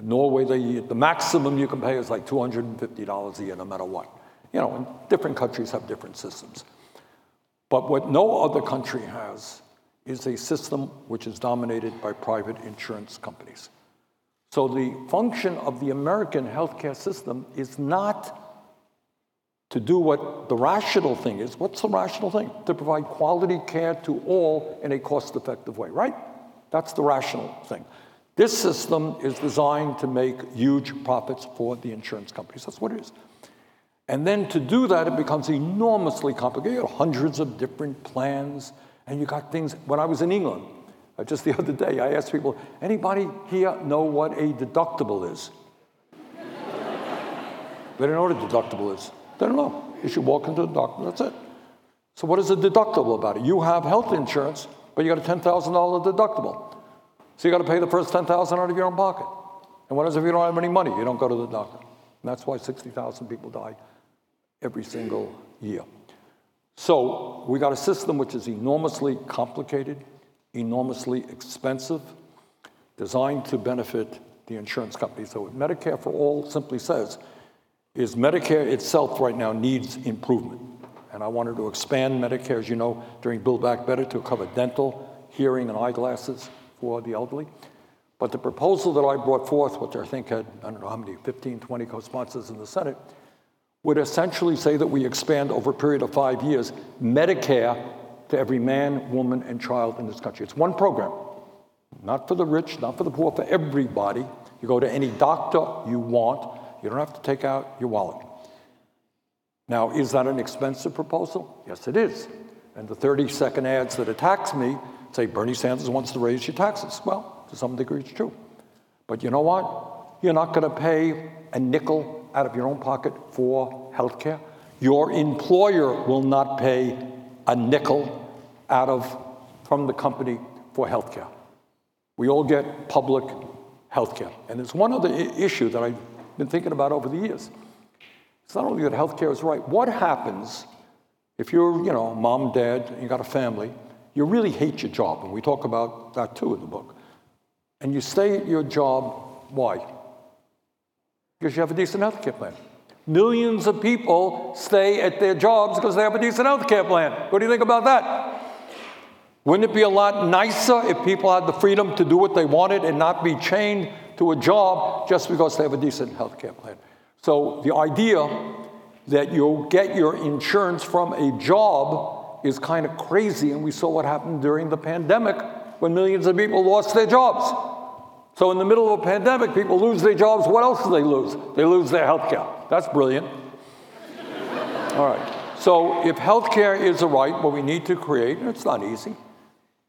S2: Norway, they, the maximum you can pay is like $250 a year, no matter what. You know, and different countries have different systems. But what no other country has is a system which is dominated by private insurance companies. So the function of the American healthcare system is not to do what the rational thing is. What's the rational thing? To provide quality care to all in a cost effective way, right? That's the rational thing. This system is designed to make huge profits for the insurance companies. That's what it is. And then to do that, it becomes enormously complicated. Hundreds of different plans, and you got things. When I was in England, uh, just the other day, I asked people, anybody here know what a deductible is? they don't know what a deductible is. They don't know. You should walk into the doctor, that's it. So what is a deductible about it? You have health insurance, but you got a $10,000 deductible. So you got to pay the first 10,000 out of your own pocket. And what is if you don't have any money? You don't go to the doctor. And that's why 60,000 people die every single year. So we got a system which is enormously complicated, enormously expensive, designed to benefit the insurance companies. So what Medicare for All simply says is Medicare itself right now needs improvement. And I wanted to expand Medicare, as you know, during Build Back Better to cover dental, hearing, and eyeglasses for the elderly. But the proposal that I brought forth, which I think had, I don't know how many, 15, 20 co-sponsors in the Senate, would essentially say that we expand over a period of five years Medicare to every man, woman, and child in this country. It's one program, not for the rich, not for the poor, for everybody. You go to any doctor you want, you don't have to take out your wallet. Now, is that an expensive proposal? Yes, it is. And the 30 second ads that attacks me say Bernie Sanders wants to raise your taxes. Well, to some degree, it's true. But you know what? You're not going to pay a nickel out of your own pocket for health care. Your employer will not pay a nickel out of from the company for health care. We all get public health care. And there's one other I- issue that I've been thinking about over the years. It's not only that health care is right. What happens if you're, you know, mom, dad, you got a family, you really hate your job, and we talk about that too in the book. And you stay at your job, why? because you have a decent health care plan. Millions of people stay at their jobs because they have a decent health care plan. What do you think about that? Wouldn't it be a lot nicer if people had the freedom to do what they wanted and not be chained to a job just because they have a decent health care plan? So the idea that you'll get your insurance from a job is kind of crazy, and we saw what happened during the pandemic when millions of people lost their jobs. So in the middle of a pandemic, people lose their jobs. What else do they lose? They lose their health care. That's brilliant. All right. So if health care is a right, what we need to create, and it's not easy,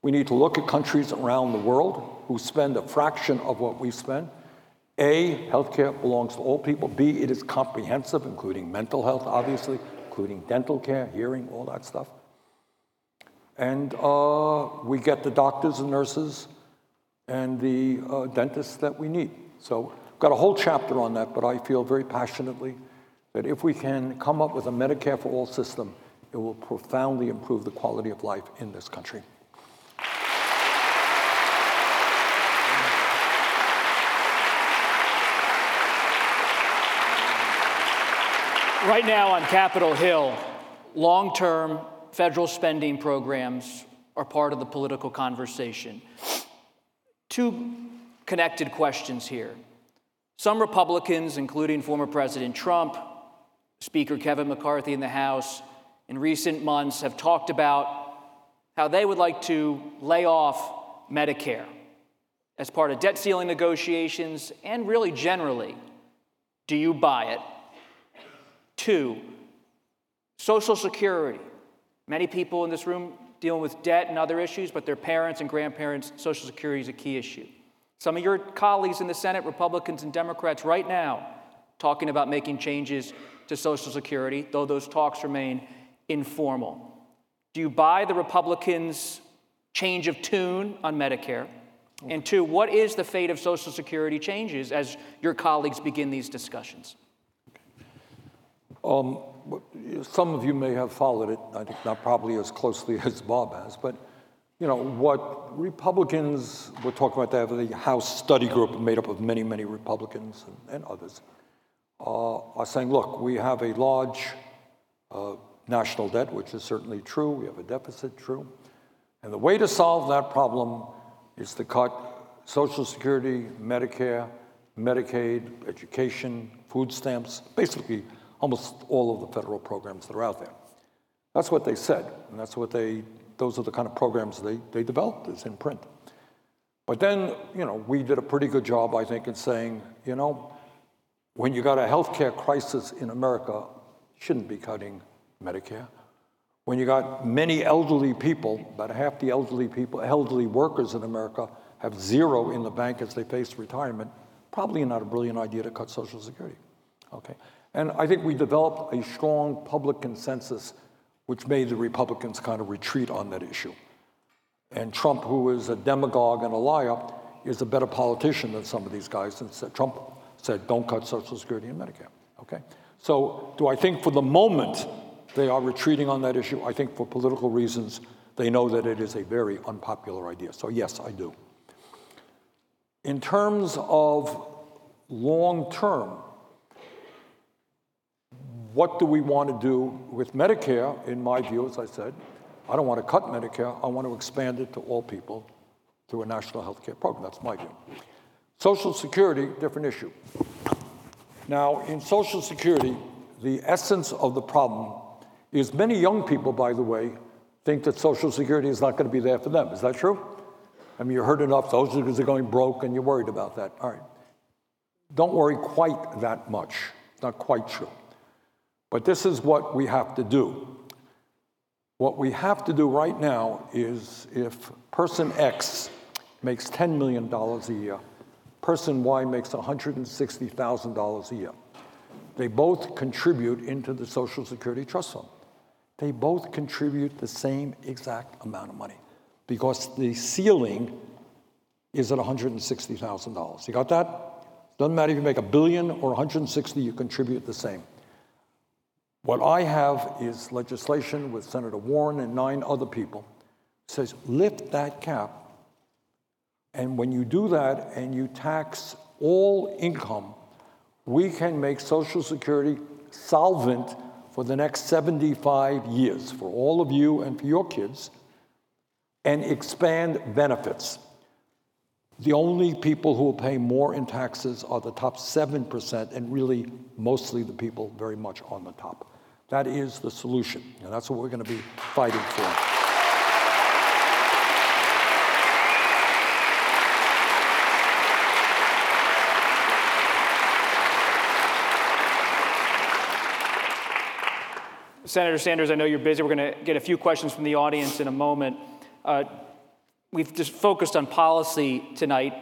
S2: we need to look at countries around the world who spend a fraction of what we spend. A, healthcare belongs to all people. B, it is comprehensive, including mental health, obviously, including dental care, hearing, all that stuff. And uh, we get the doctors and nurses and the uh, dentists that we need. So, I've got a whole chapter on that, but I feel very passionately that if we can come up with a Medicare for all system, it will profoundly improve the quality of life in this country.
S4: Right now on Capitol Hill, long term federal spending programs are part of the political conversation. Two connected questions here. Some Republicans, including former President Trump, Speaker Kevin McCarthy in the House, in recent months have talked about how they would like to lay off Medicare as part of debt ceiling negotiations and really generally. Do you buy it? Two, Social Security. Many people in this room dealing with debt and other issues, but their parents and grandparents, Social Security is a key issue. Some of your colleagues in the Senate, Republicans and Democrats, right now, talking about making changes to Social Security, though those talks remain informal. Do you buy the Republicans' change of tune on Medicare? And two, what is the fate of Social Security changes as your colleagues begin these discussions?
S2: Um, some of you may have followed it, I think not probably as closely as Bob has, but you know, what Republicans, we're talking about, they have the House study group made up of many, many Republicans and, and others, uh, are saying, look, we have a large uh, national debt, which is certainly true. We have a deficit, true. And the way to solve that problem is to cut Social Security, Medicare, Medicaid, education, food stamps, basically almost all of the federal programs that are out there. That's what they said, and that's what they, those are the kind of programs they, they developed, it's in print. But then, you know, we did a pretty good job, I think, in saying, you know, when you got a healthcare crisis in America, shouldn't be cutting Medicare. When you got many elderly people, about half the elderly people, elderly workers in America have zero in the bank as they face retirement, probably not a brilliant idea to cut Social Security. Okay? And I think we developed a strong public consensus which made the Republicans kind of retreat on that issue. And Trump, who is a demagogue and a liar, is a better politician than some of these guys. And said, Trump said, don't cut Social Security and Medicare. Okay? So, do I think for the moment they are retreating on that issue. I think for political reasons, they know that it is a very unpopular idea. So, yes, I do. In terms of long term, what do we want to do with Medicare? In my view, as I said, I don't want to cut Medicare. I want to expand it to all people through a national health care program. That's my view. Social Security, different issue. Now, in Social Security, the essence of the problem is many young people, by the way, think that Social Security is not going to be there for them. Is that true? I mean, you heard enough, Social Security are going broke, and you're worried about that. All right. Don't worry quite that much. Not quite true. But this is what we have to do. What we have to do right now is if person X makes $10 million a year, person Y makes $160,000 a year. They both contribute into the Social Security Trust Fund they both contribute the same exact amount of money because the ceiling is at $160,000. You got that? Doesn't matter if you make a billion or 160, you contribute the same. What I have is legislation with Senator Warren and nine other people says lift that cap. And when you do that and you tax all income, we can make Social Security solvent for the next 75 years for all of you and for your kids and expand benefits. The only people who will pay more in taxes are the top 7%, and really mostly the people very much on the top. That is the solution, and that's what we're going to be fighting for.
S4: Senator Sanders, I know you're busy. We're going to get a few questions from the audience in a moment. Uh, we've just focused on policy tonight,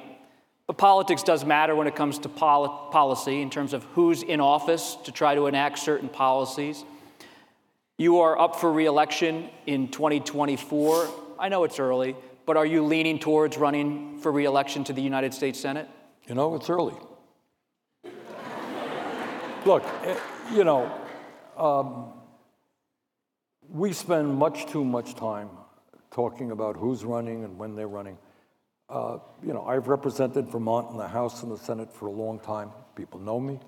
S4: but politics does matter when it comes to pol- policy in terms of who's in office to try to enact certain policies. You are up for reelection in 2024. I know it's early, but are you leaning towards running for reelection to the United States Senate?
S2: You know, it's early. Look, eh, you know, um, we spend much too much time talking about who's running and when they're running. Uh, you know, I've represented Vermont in the House and the Senate for a long time. People know me.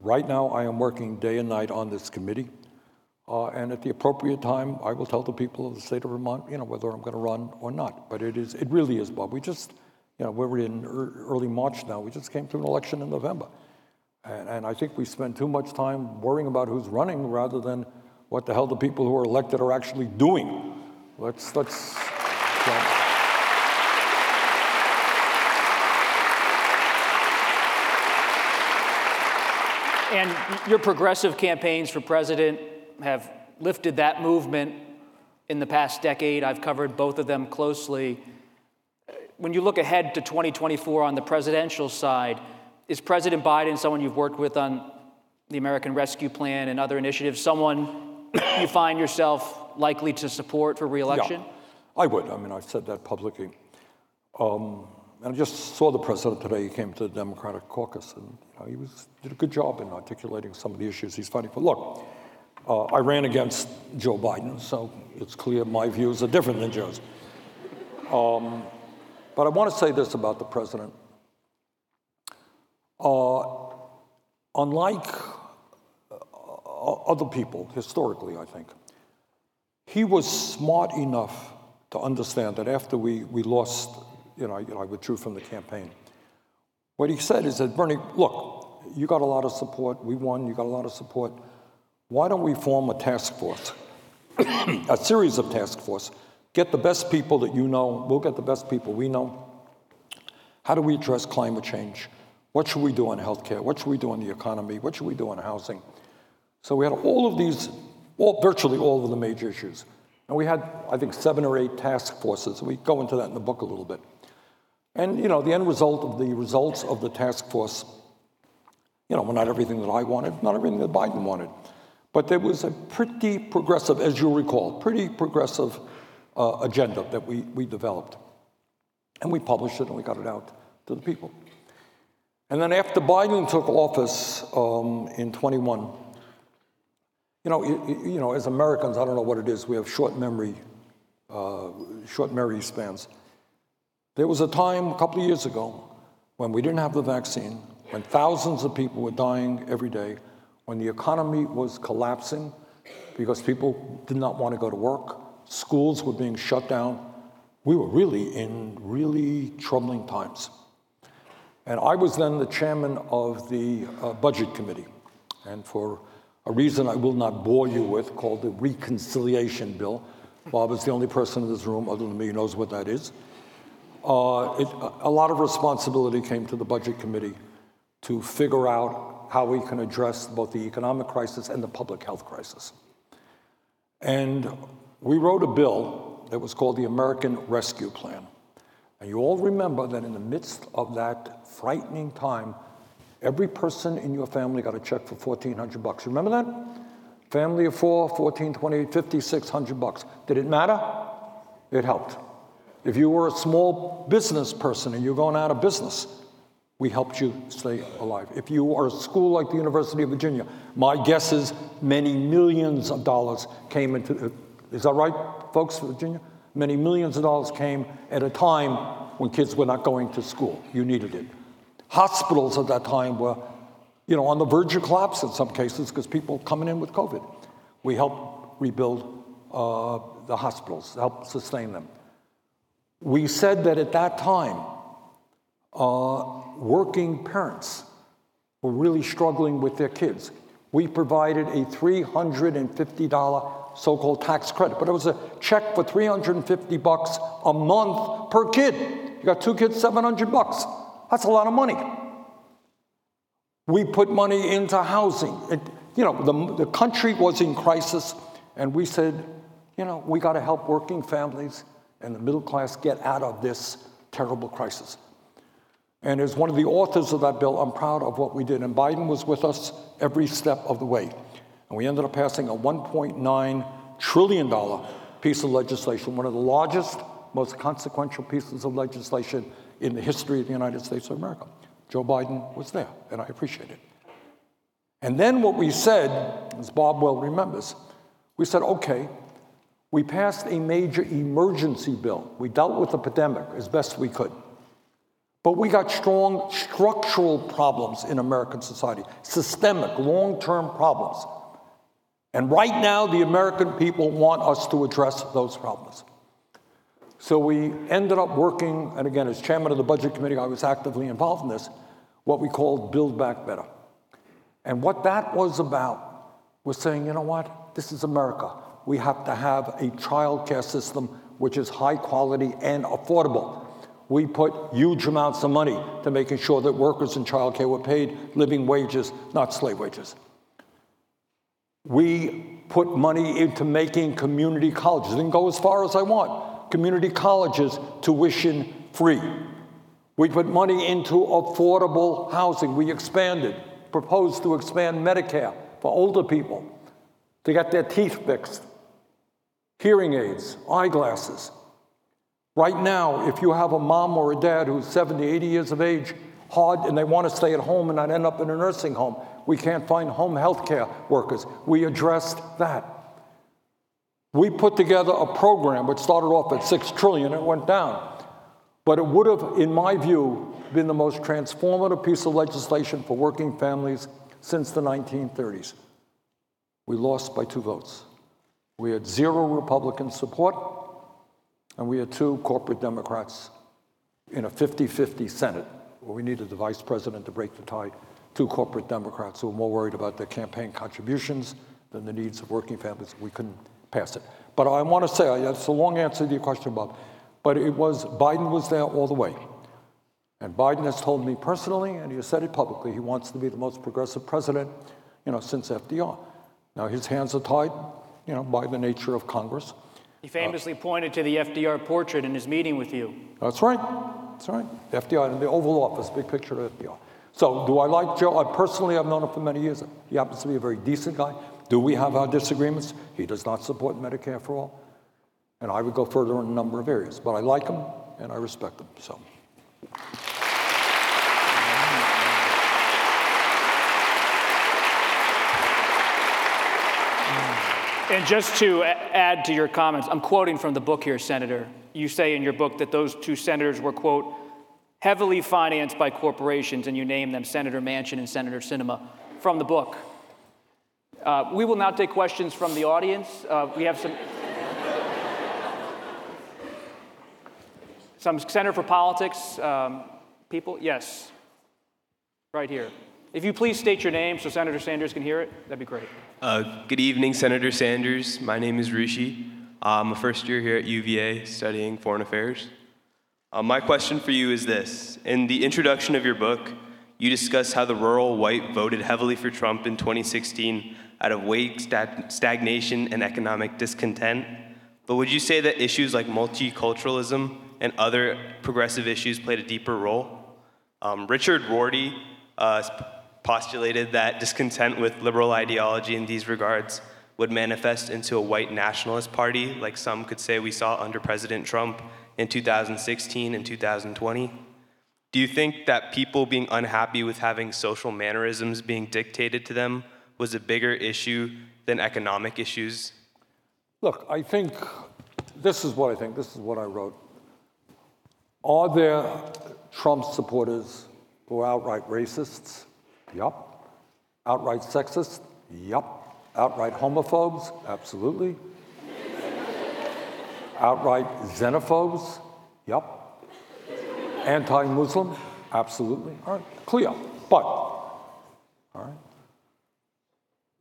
S2: Right now, I am working day and night on this committee. Uh, and at the appropriate time, I will tell the people of the state of Vermont, you know, whether I'm going to run or not. But it is, it really is, Bob. We just, you know, we're in early March now. We just came through an election in November. And, and I think we spend too much time worrying about who's running rather than what the hell the people who are elected are actually doing. Let's, let's,
S4: And your progressive campaigns for president have lifted that movement in the past decade. I've covered both of them closely. When you look ahead to 2024 on the presidential side, is President Biden someone you've worked with on the American Rescue Plan and other initiatives, someone you find yourself likely to support for reelection?
S2: Yeah, I would. I mean, I've said that publicly. Um, and I just saw the president today. He came to the Democratic caucus, and you know, he was, did a good job in articulating some of the issues he's fighting for. Look, uh, I ran against Joe Biden, so it's clear my views are different than Joe's. Um, but I want to say this about the president. Uh, unlike uh, other people, historically, I think, he was smart enough to understand that after we, we lost you know, you know, I withdrew from the campaign. What he said is that, Bernie, look, you got a lot of support. We won, you got a lot of support. Why don't we form a task force, a series of task force? Get the best people that you know. We'll get the best people we know. How do we address climate change? What should we do on healthcare? What should we do on the economy? What should we do on housing? So we had all of these, all, virtually all of the major issues. And we had, I think, seven or eight task forces. We go into that in the book a little bit. And, you know, the end result of the results of the task force, you know, were not everything that I wanted, not everything that Biden wanted. But there was a pretty progressive, as you'll recall, pretty progressive uh, agenda that we, we developed. And we published it and we got it out to the people. And then after Biden took office um, in 21, you know, you, you, know, as Americans, I don't know what it is, we have short memory, uh, short memory spans. There was a time a couple of years ago when we didn't have the vaccine, when thousands of people were dying every day, when the economy was collapsing because people did not want to go to work, schools were being shut down. We were really in really troubling times. And I was then the chairman of the uh, budget committee. And for a reason I will not bore you with, called the reconciliation bill, Bob is the only person in this room other than me who knows what that is. Uh, it, a lot of responsibility came to the Budget Committee to figure out how we can address both the economic crisis and the public health crisis. And we wrote a bill that was called the American Rescue Plan. And you all remember that in the midst of that frightening time, every person in your family got a check for 1400 bucks. Remember that? Family of four, 14, 28, 5600 bucks. Did it matter? It helped. If you were a small business person and you're going out of business, we helped you stay alive. If you are a school like the University of Virginia, my guess is many millions of dollars came into, is that right, folks, Virginia? Many millions of dollars came at a time when kids were not going to school. You needed it. Hospitals at that time were, you know, on the verge of collapse in some cases because people coming in with COVID. We helped rebuild uh, the hospitals, help sustain them. We said that at that time, uh, working parents were really struggling with their kids. We provided a $350 so-called tax credit, but it was a check for 350 bucks a month per kid. You got two kids, 700 bucks. That's a lot of money. We put money into housing. It, you know, the, the country was in crisis, and we said, you know, we got to help working families and the middle class get out of this terrible crisis. And as one of the authors of that bill, I'm proud of what we did. And Biden was with us every step of the way. And we ended up passing a $1.9 trillion piece of legislation, one of the largest, most consequential pieces of legislation in the history of the United States of America. Joe Biden was there, and I appreciate it. And then what we said, as Bob well remembers, we said, okay, we passed a major emergency bill. We dealt with the pandemic as best we could. But we got strong structural problems in American society, systemic, long term problems. And right now, the American people want us to address those problems. So we ended up working, and again, as chairman of the budget committee, I was actively involved in this, what we called Build Back Better. And what that was about was saying, you know what? This is America. We have to have a child care system which is high quality and affordable. We put huge amounts of money to making sure that workers in childcare were paid living wages, not slave wages. We put money into making community colleges. Didn't go as far as I want. Community colleges tuition free. We put money into affordable housing. We expanded, proposed to expand Medicare for older people to get their teeth fixed, hearing aids, eyeglasses. Right now, if you have a mom or a dad who's 70, 80 years of age, hard, and they want to stay at home and not end up in a nursing home, we can't find home health care workers. We addressed that. We put together a program which started off at six trillion, it went down. But it would have, in my view, been the most transformative piece of legislation for working families since the 1930s. We lost by two votes. We had zero Republican support, and we had two corporate Democrats in a 50 50 Senate, where we needed the vice president to break the tie. Two corporate Democrats who were more worried about their campaign contributions than the needs of working families. We couldn't pass it. But I want to say, that's a long answer to your question, Bob, but it was, Biden was there all the way. And Biden has told me personally, and he has said it publicly, he wants to be the most progressive president, you know, since FDR. Now his hands are tied, you know, by the nature of Congress.
S4: He famously pointed to the FDR portrait in his meeting with you.
S2: That's right. That's right. FDR in the Oval Office, big picture of FDR. So, do I like Joe? I personally, I've known him for many years. He happens to be a very decent guy. Do we have our disagreements? He does not support Medicare for all. And I would go further in a number of areas. But I like him and I respect him. So.
S4: And just to add to your comments, I'm quoting from the book here, Senator. You say in your book that those two senators were, quote, heavily financed by corporations, and you name them Senator Manchin and Senator Sinema from the book. Uh, we will now take questions from the audience. Uh, we have some. some Center for Politics um, people. Yes. Right here. If you please state your name so Senator Sanders can hear it, that'd be great.
S5: Uh, good evening, Senator Sanders. My name is Rishi. I'm a first year here at UVA studying foreign affairs. Uh, my question for you is this In the introduction of your book, you discuss how the rural white voted heavily for Trump in 2016 out of wage stagnation and economic discontent. But would you say that issues like multiculturalism and other progressive issues played a deeper role? Um, Richard Rorty uh, postulated that discontent with liberal ideology in these regards would manifest into a white nationalist party, like some could say we saw under President Trump in 2016 and 2020? Do you think that people being unhappy with having social mannerisms being dictated to them was a bigger issue than economic issues?
S2: Look, I think this is what I think, this is what I wrote. Are there Trump supporters who are outright racists? Yup. Outright sexist? Yup. Outright homophobes? Absolutely. Outright xenophobes? Yup. Anti Muslim? Absolutely. All right, clear. But, all right,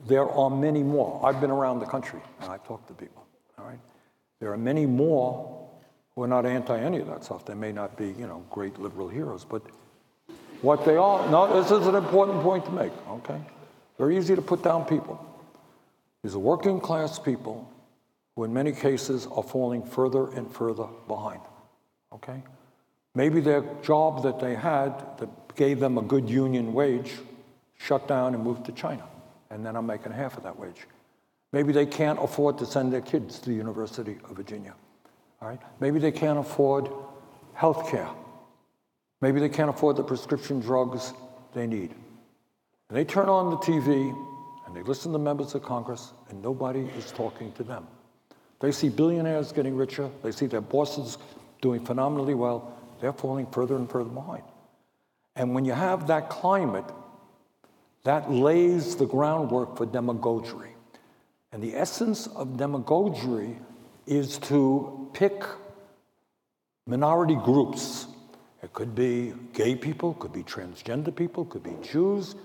S2: there are many more. I've been around the country and I've talked to people. All right, there are many more who are not anti any of that stuff. They may not be, you know, great liberal heroes, but what they are, no, this is an important point to make, okay? Very easy to put down people. These are working class people who, in many cases, are falling further and further behind, okay? Maybe their job that they had that gave them a good union wage shut down and moved to China, and then I'm making half of that wage. Maybe they can't afford to send their kids to the University of Virginia. All right? Maybe they can't afford health care Maybe they can't afford the prescription drugs they need. And they turn on the TV and they listen to members of Congress, and nobody is talking to them. They see billionaires getting richer, they see their bosses doing phenomenally well, they're falling further and further behind. And when you have that climate, that lays the groundwork for demagoguery. And the essence of demagoguery is to pick minority groups. It could be gay people, could be transgender people, could be Jews,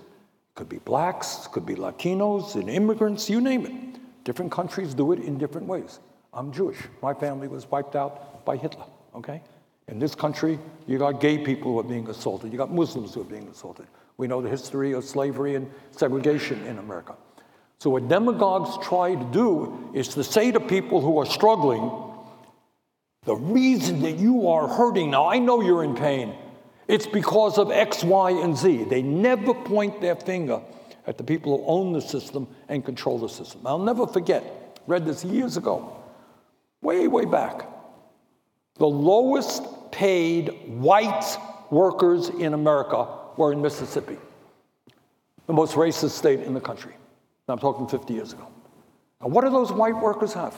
S2: could be blacks, could be Latinos and immigrants, you name it. Different countries do it in different ways. I'm Jewish. My family was wiped out by Hitler, okay? In this country, you got gay people who are being assaulted. You got Muslims who are being assaulted. We know the history of slavery and segregation in America. So what demagogues try to do is to say to people who are struggling, the reason that you are hurting now, I know you're in pain. It's because of X, Y, and Z. They never point their finger at the people who own the system and control the system. I'll never forget, read this years ago, way, way back. The lowest paid white workers in America were in Mississippi, the most racist state in the country. I'm talking 50 years ago. And what do those white workers have?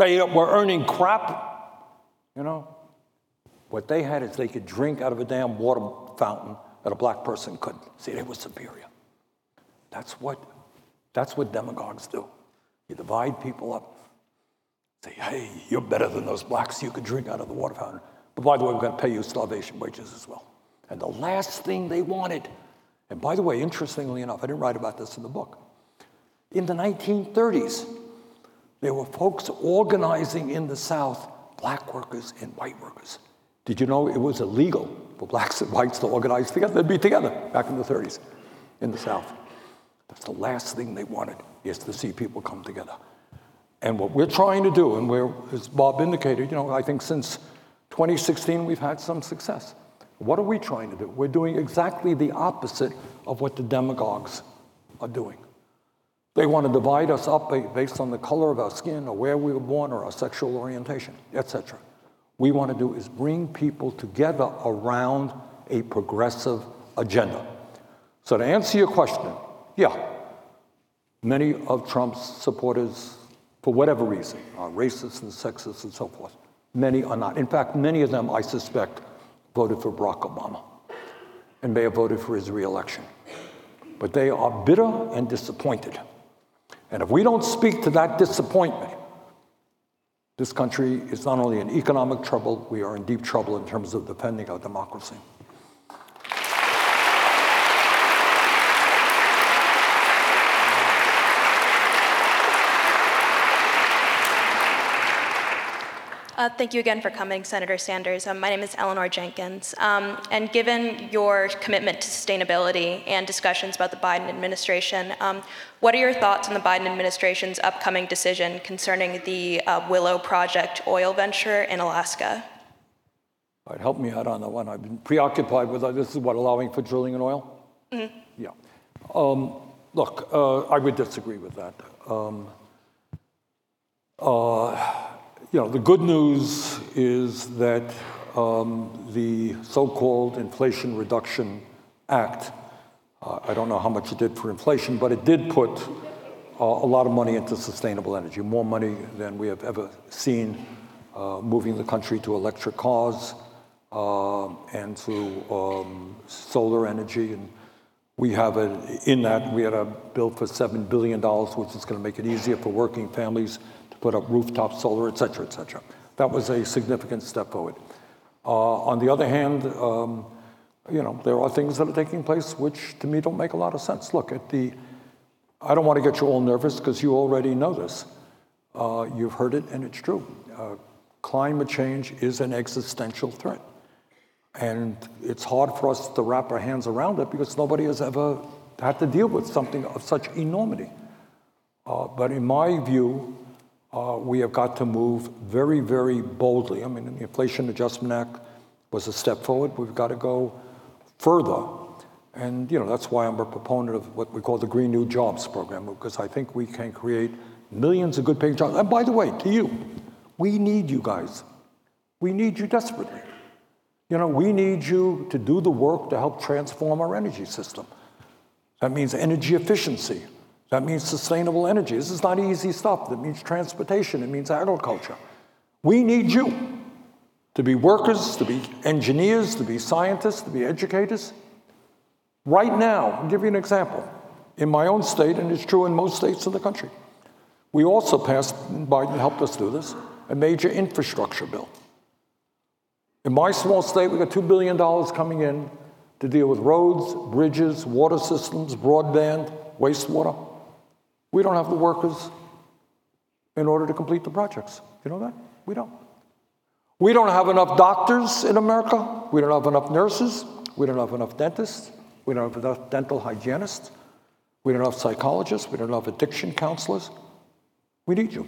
S2: They were earning crap, you know. What they had is they could drink out of a damn water fountain that a black person couldn't. See, they were superior. That's what, that's what demagogues do. You divide people up. Say, hey, you're better than those blacks. You could drink out of the water fountain. But by the way, we're going to pay you starvation wages as well. And the last thing they wanted, and by the way, interestingly enough, I didn't write about this in the book. In the 1930s, there were folks organizing in the South, black workers and white workers. Did you know it was illegal for blacks and whites to organize together? They'd be together back in the 30s in the South. That's the last thing they wanted, is to see people come together. And what we're trying to do, and as Bob indicated, you know, I think since 2016 we've had some success. What are we trying to do? We're doing exactly the opposite of what the demagogues are doing. They want to divide us up based on the color of our skin or where we were born or our sexual orientation, etc. We want to do is bring people together around a progressive agenda. So to answer your question, yeah, many of Trump's supporters, for whatever reason, are racist and sexist and so forth. Many are not. In fact, many of them, I suspect, voted for Barack Obama and may have voted for his reelection. But they are bitter and disappointed. And if we don't speak to that disappointment, this country is not only in economic trouble, we are in deep trouble in terms of defending our democracy.
S6: Uh, thank you again for coming, Senator Sanders. Um, my name is Eleanor Jenkins. Um, and given your commitment to sustainability and discussions about the Biden administration, um, what are your thoughts on the Biden administration's upcoming decision concerning the uh, Willow Project oil venture in Alaska?
S2: All right, help me out on that one. I've been preoccupied with uh, this is what allowing for drilling in oil.
S6: Mm-hmm.
S2: Yeah. Um, look, uh, I would disagree with that. You know, the good news is that um, the so-called Inflation Reduction Act, uh, I don't know how much it did for inflation, but it did put uh, a lot of money into sustainable energy, more money than we have ever seen, uh, moving the country to electric cars uh, and to um, solar energy. And we have a, in that, we had a bill for $7 billion, which is going to make it easier for working families put up rooftop solar, et cetera, et cetera. That was a significant step forward. Uh, on the other hand, um, you know, there are things that are taking place which to me don't make a lot of sense. Look, at the, I don't want to get you all nervous because you already know this. Uh, you've heard it and it's true. Uh, climate change is an existential threat. And it's hard for us to wrap our hands around it because nobody has ever had to deal with something of such enormity. But in my view, uh, we have got to move very, very boldly. I mean, the Inflation Adjustment Act was a step forward. We've got to go further. And, you know, that's why I'm a proponent of what we call the Green New Jobs program, because I think we can create millions of good paying jobs. And by the way, to you, we need you guys. We need you desperately. You know, we need you to do the work to help transform our energy system. That means energy efficiency. That means sustainable energy. This is not easy stuff. That means transportation. It means agriculture. We need you to be workers, to be engineers, to be scientists, to be educators. Right now, I'll give you an example. In my own state, and it's true in most states of the country, We also passed, Biden helped us do this, a major infrastructure bill. In my small state, we got $2 billion coming in to deal with roads, bridges, water systems, broadband, wastewater. We don't have the workers in order to complete the projects. You know that? We don't. We don't have enough doctors in America. We don't have enough nurses. We don't have enough dentists. We don't have enough dental hygienists. We don't have psychologists. We don't have addiction counselors. We need you.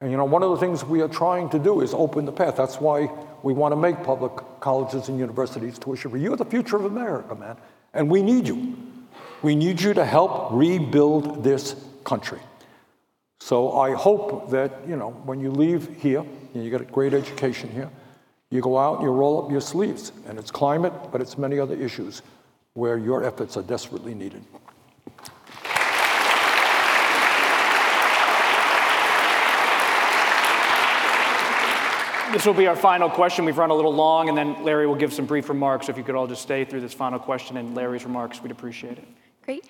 S2: And you know, one of the things we are trying to do is open the path. That's why we want to make public colleges and universities tuition free. You're the future of America, man. And we need you. We need you to help rebuild this country. So I hope that, you know, when you leave here, and you get a great education here, you go out and you roll up your sleeves. And it's climate, but it's many other issues where your efforts are desperately needed.
S4: This will be our final question. We've run a little long, and then Larry will give some brief remarks. If you could all just stay through this final question and Larry's remarks, we'd appreciate it.
S7: Great.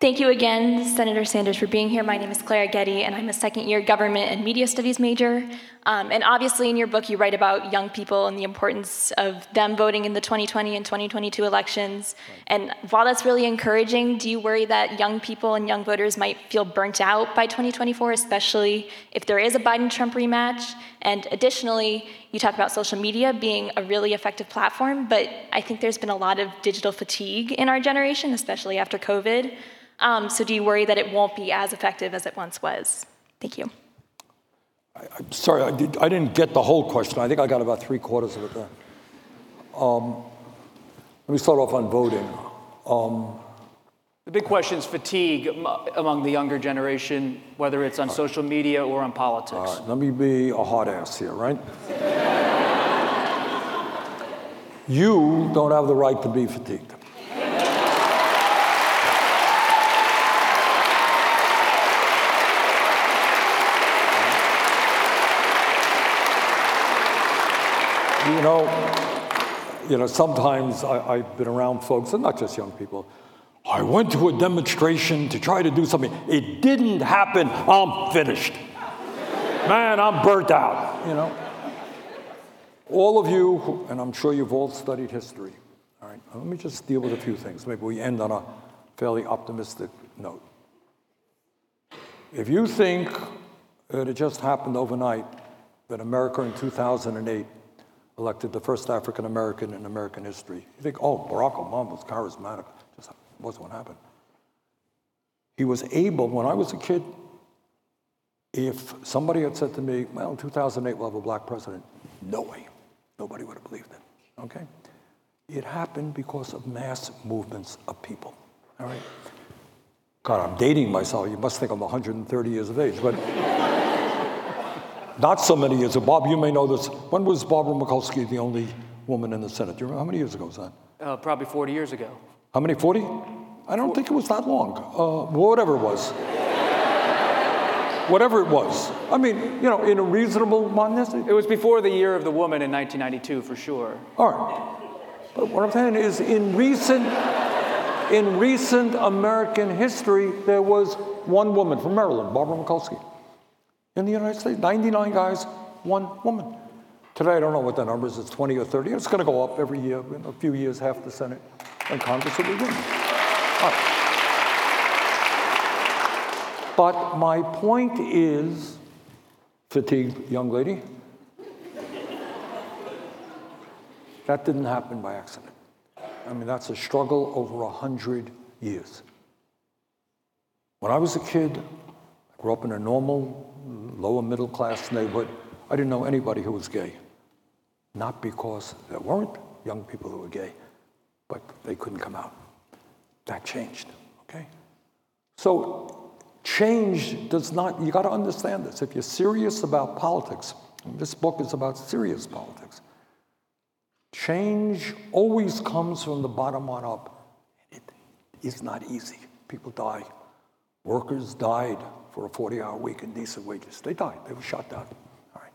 S7: Thank you again, Senator Sanders, for being here. My name is Clara Getty, and I'm a second year government and media studies major. Um, and obviously, in your book, you write about young people and the importance of them voting in the 2020 and 2022 elections. And while that's really encouraging, do you worry that young people and young voters might feel burnt out by 2024, especially if there is a Biden Trump rematch? And additionally, you talk about social media being a really effective platform, but I think there's been a lot of digital fatigue in our generation, especially after COVID. Um, so do you worry that it won't be as effective as it once was? Thank you.
S2: I, am sorry, I, did, not get the whole question. I think I got about three quarters of it there. Um, let me start off on voting. Um,
S4: the big question is fatigue among the younger generation, whether it's on social media or on politics. All
S2: right, let me be a hard ass here, right? you don't have the right to be fatigued. You know, you know, sometimes I, have been around folks, and not just young people. I went to a demonstration to try to do something. It didn't happen. I'm finished. Man, I'm burnt out, you know. All of you, and I'm sure you've all studied history. All right, let me just deal with a few things. Maybe we end on a fairly optimistic note. If you think that it just happened overnight, that America in 2008 elected the first African American in American history. You think, oh, Barack Obama was charismatic. Just wasn't what happened. He was able, when I was a kid, if somebody had said to me, well, in 2008 we'll have a black president, no way. Nobody would have believed it, okay? It happened because of mass movements of people, all right? God, I'm dating myself. You must think I'm 130 years of age, but not so many years ago. Bob, you may know this. When was Barbara Mikulski the only woman in the Senate? Do you remember? How many years ago was that?
S4: Uh, probably 40 years ago.
S2: How many? 40? I don't think it was that long. Uh, whatever it was. whatever it was. I mean, you know, in a reasonable mindset.
S4: It was before the year of the woman in 1992, for sure.
S2: All right. But what I'm saying is, in recent, in recent American history, there was one woman from Maryland, Barbara Mikulski in the United States. 99 guys, one woman. Today, I don't know what the number is, it's 20 or 30. It's going to go up every year. In a few years, half the Senate and Congress will be women. Right. But my point is, fatigued young lady, that didn't happen by accident. I mean, that's a struggle over a 100 years. When I was a kid, grew up in a normal lower middle class neighborhood. I didn't know anybody who was gay. Not because there weren't young people who were gay, but they couldn't come out. That changed, okay? So change does not, you got to understand this. If you're serious about politics, this book is about serious politics, change always comes from the bottom on up. It is not easy. People die. Workers died for a 40 hour week and decent wages. They died, they were shot down. All right.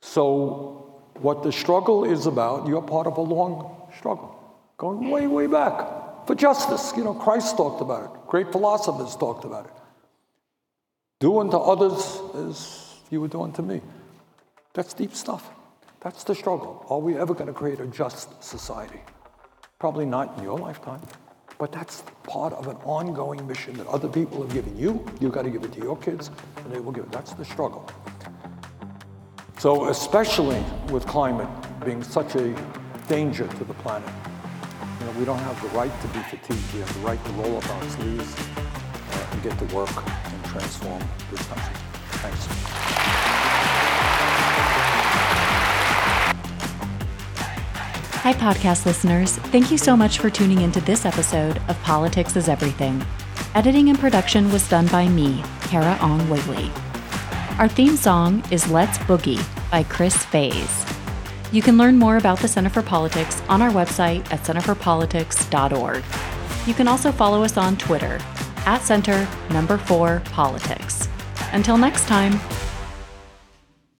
S2: So, what the struggle is about, you're part of a long struggle, going way, way back for justice. You know, Christ talked about it, great philosophers talked about it. Do unto others as you would do unto me. That's deep stuff. That's the struggle. Are we ever going to create a just society? Probably not in your lifetime, but that's part of an ongoing mission that other people have given you. You've got to give it to your kids, and they will give it. That's the struggle. So, especially with climate being such a danger to the planet, you know, we don't have the right to be fatigued. We have the right to roll up our sleeves uh, and get to work and transform this country. Thanks.
S3: Hi, podcast listeners. Thank you so much for tuning into this episode of Politics is Everything. Editing and production was done by me, Carah Ong Whaley. Our theme song is Let's Boogie by Chris Faze. You can learn more about the Center for Politics on our website at centerforpolitics.org. You can also follow us on Twitter at Center Number 4 Politics. Until next time,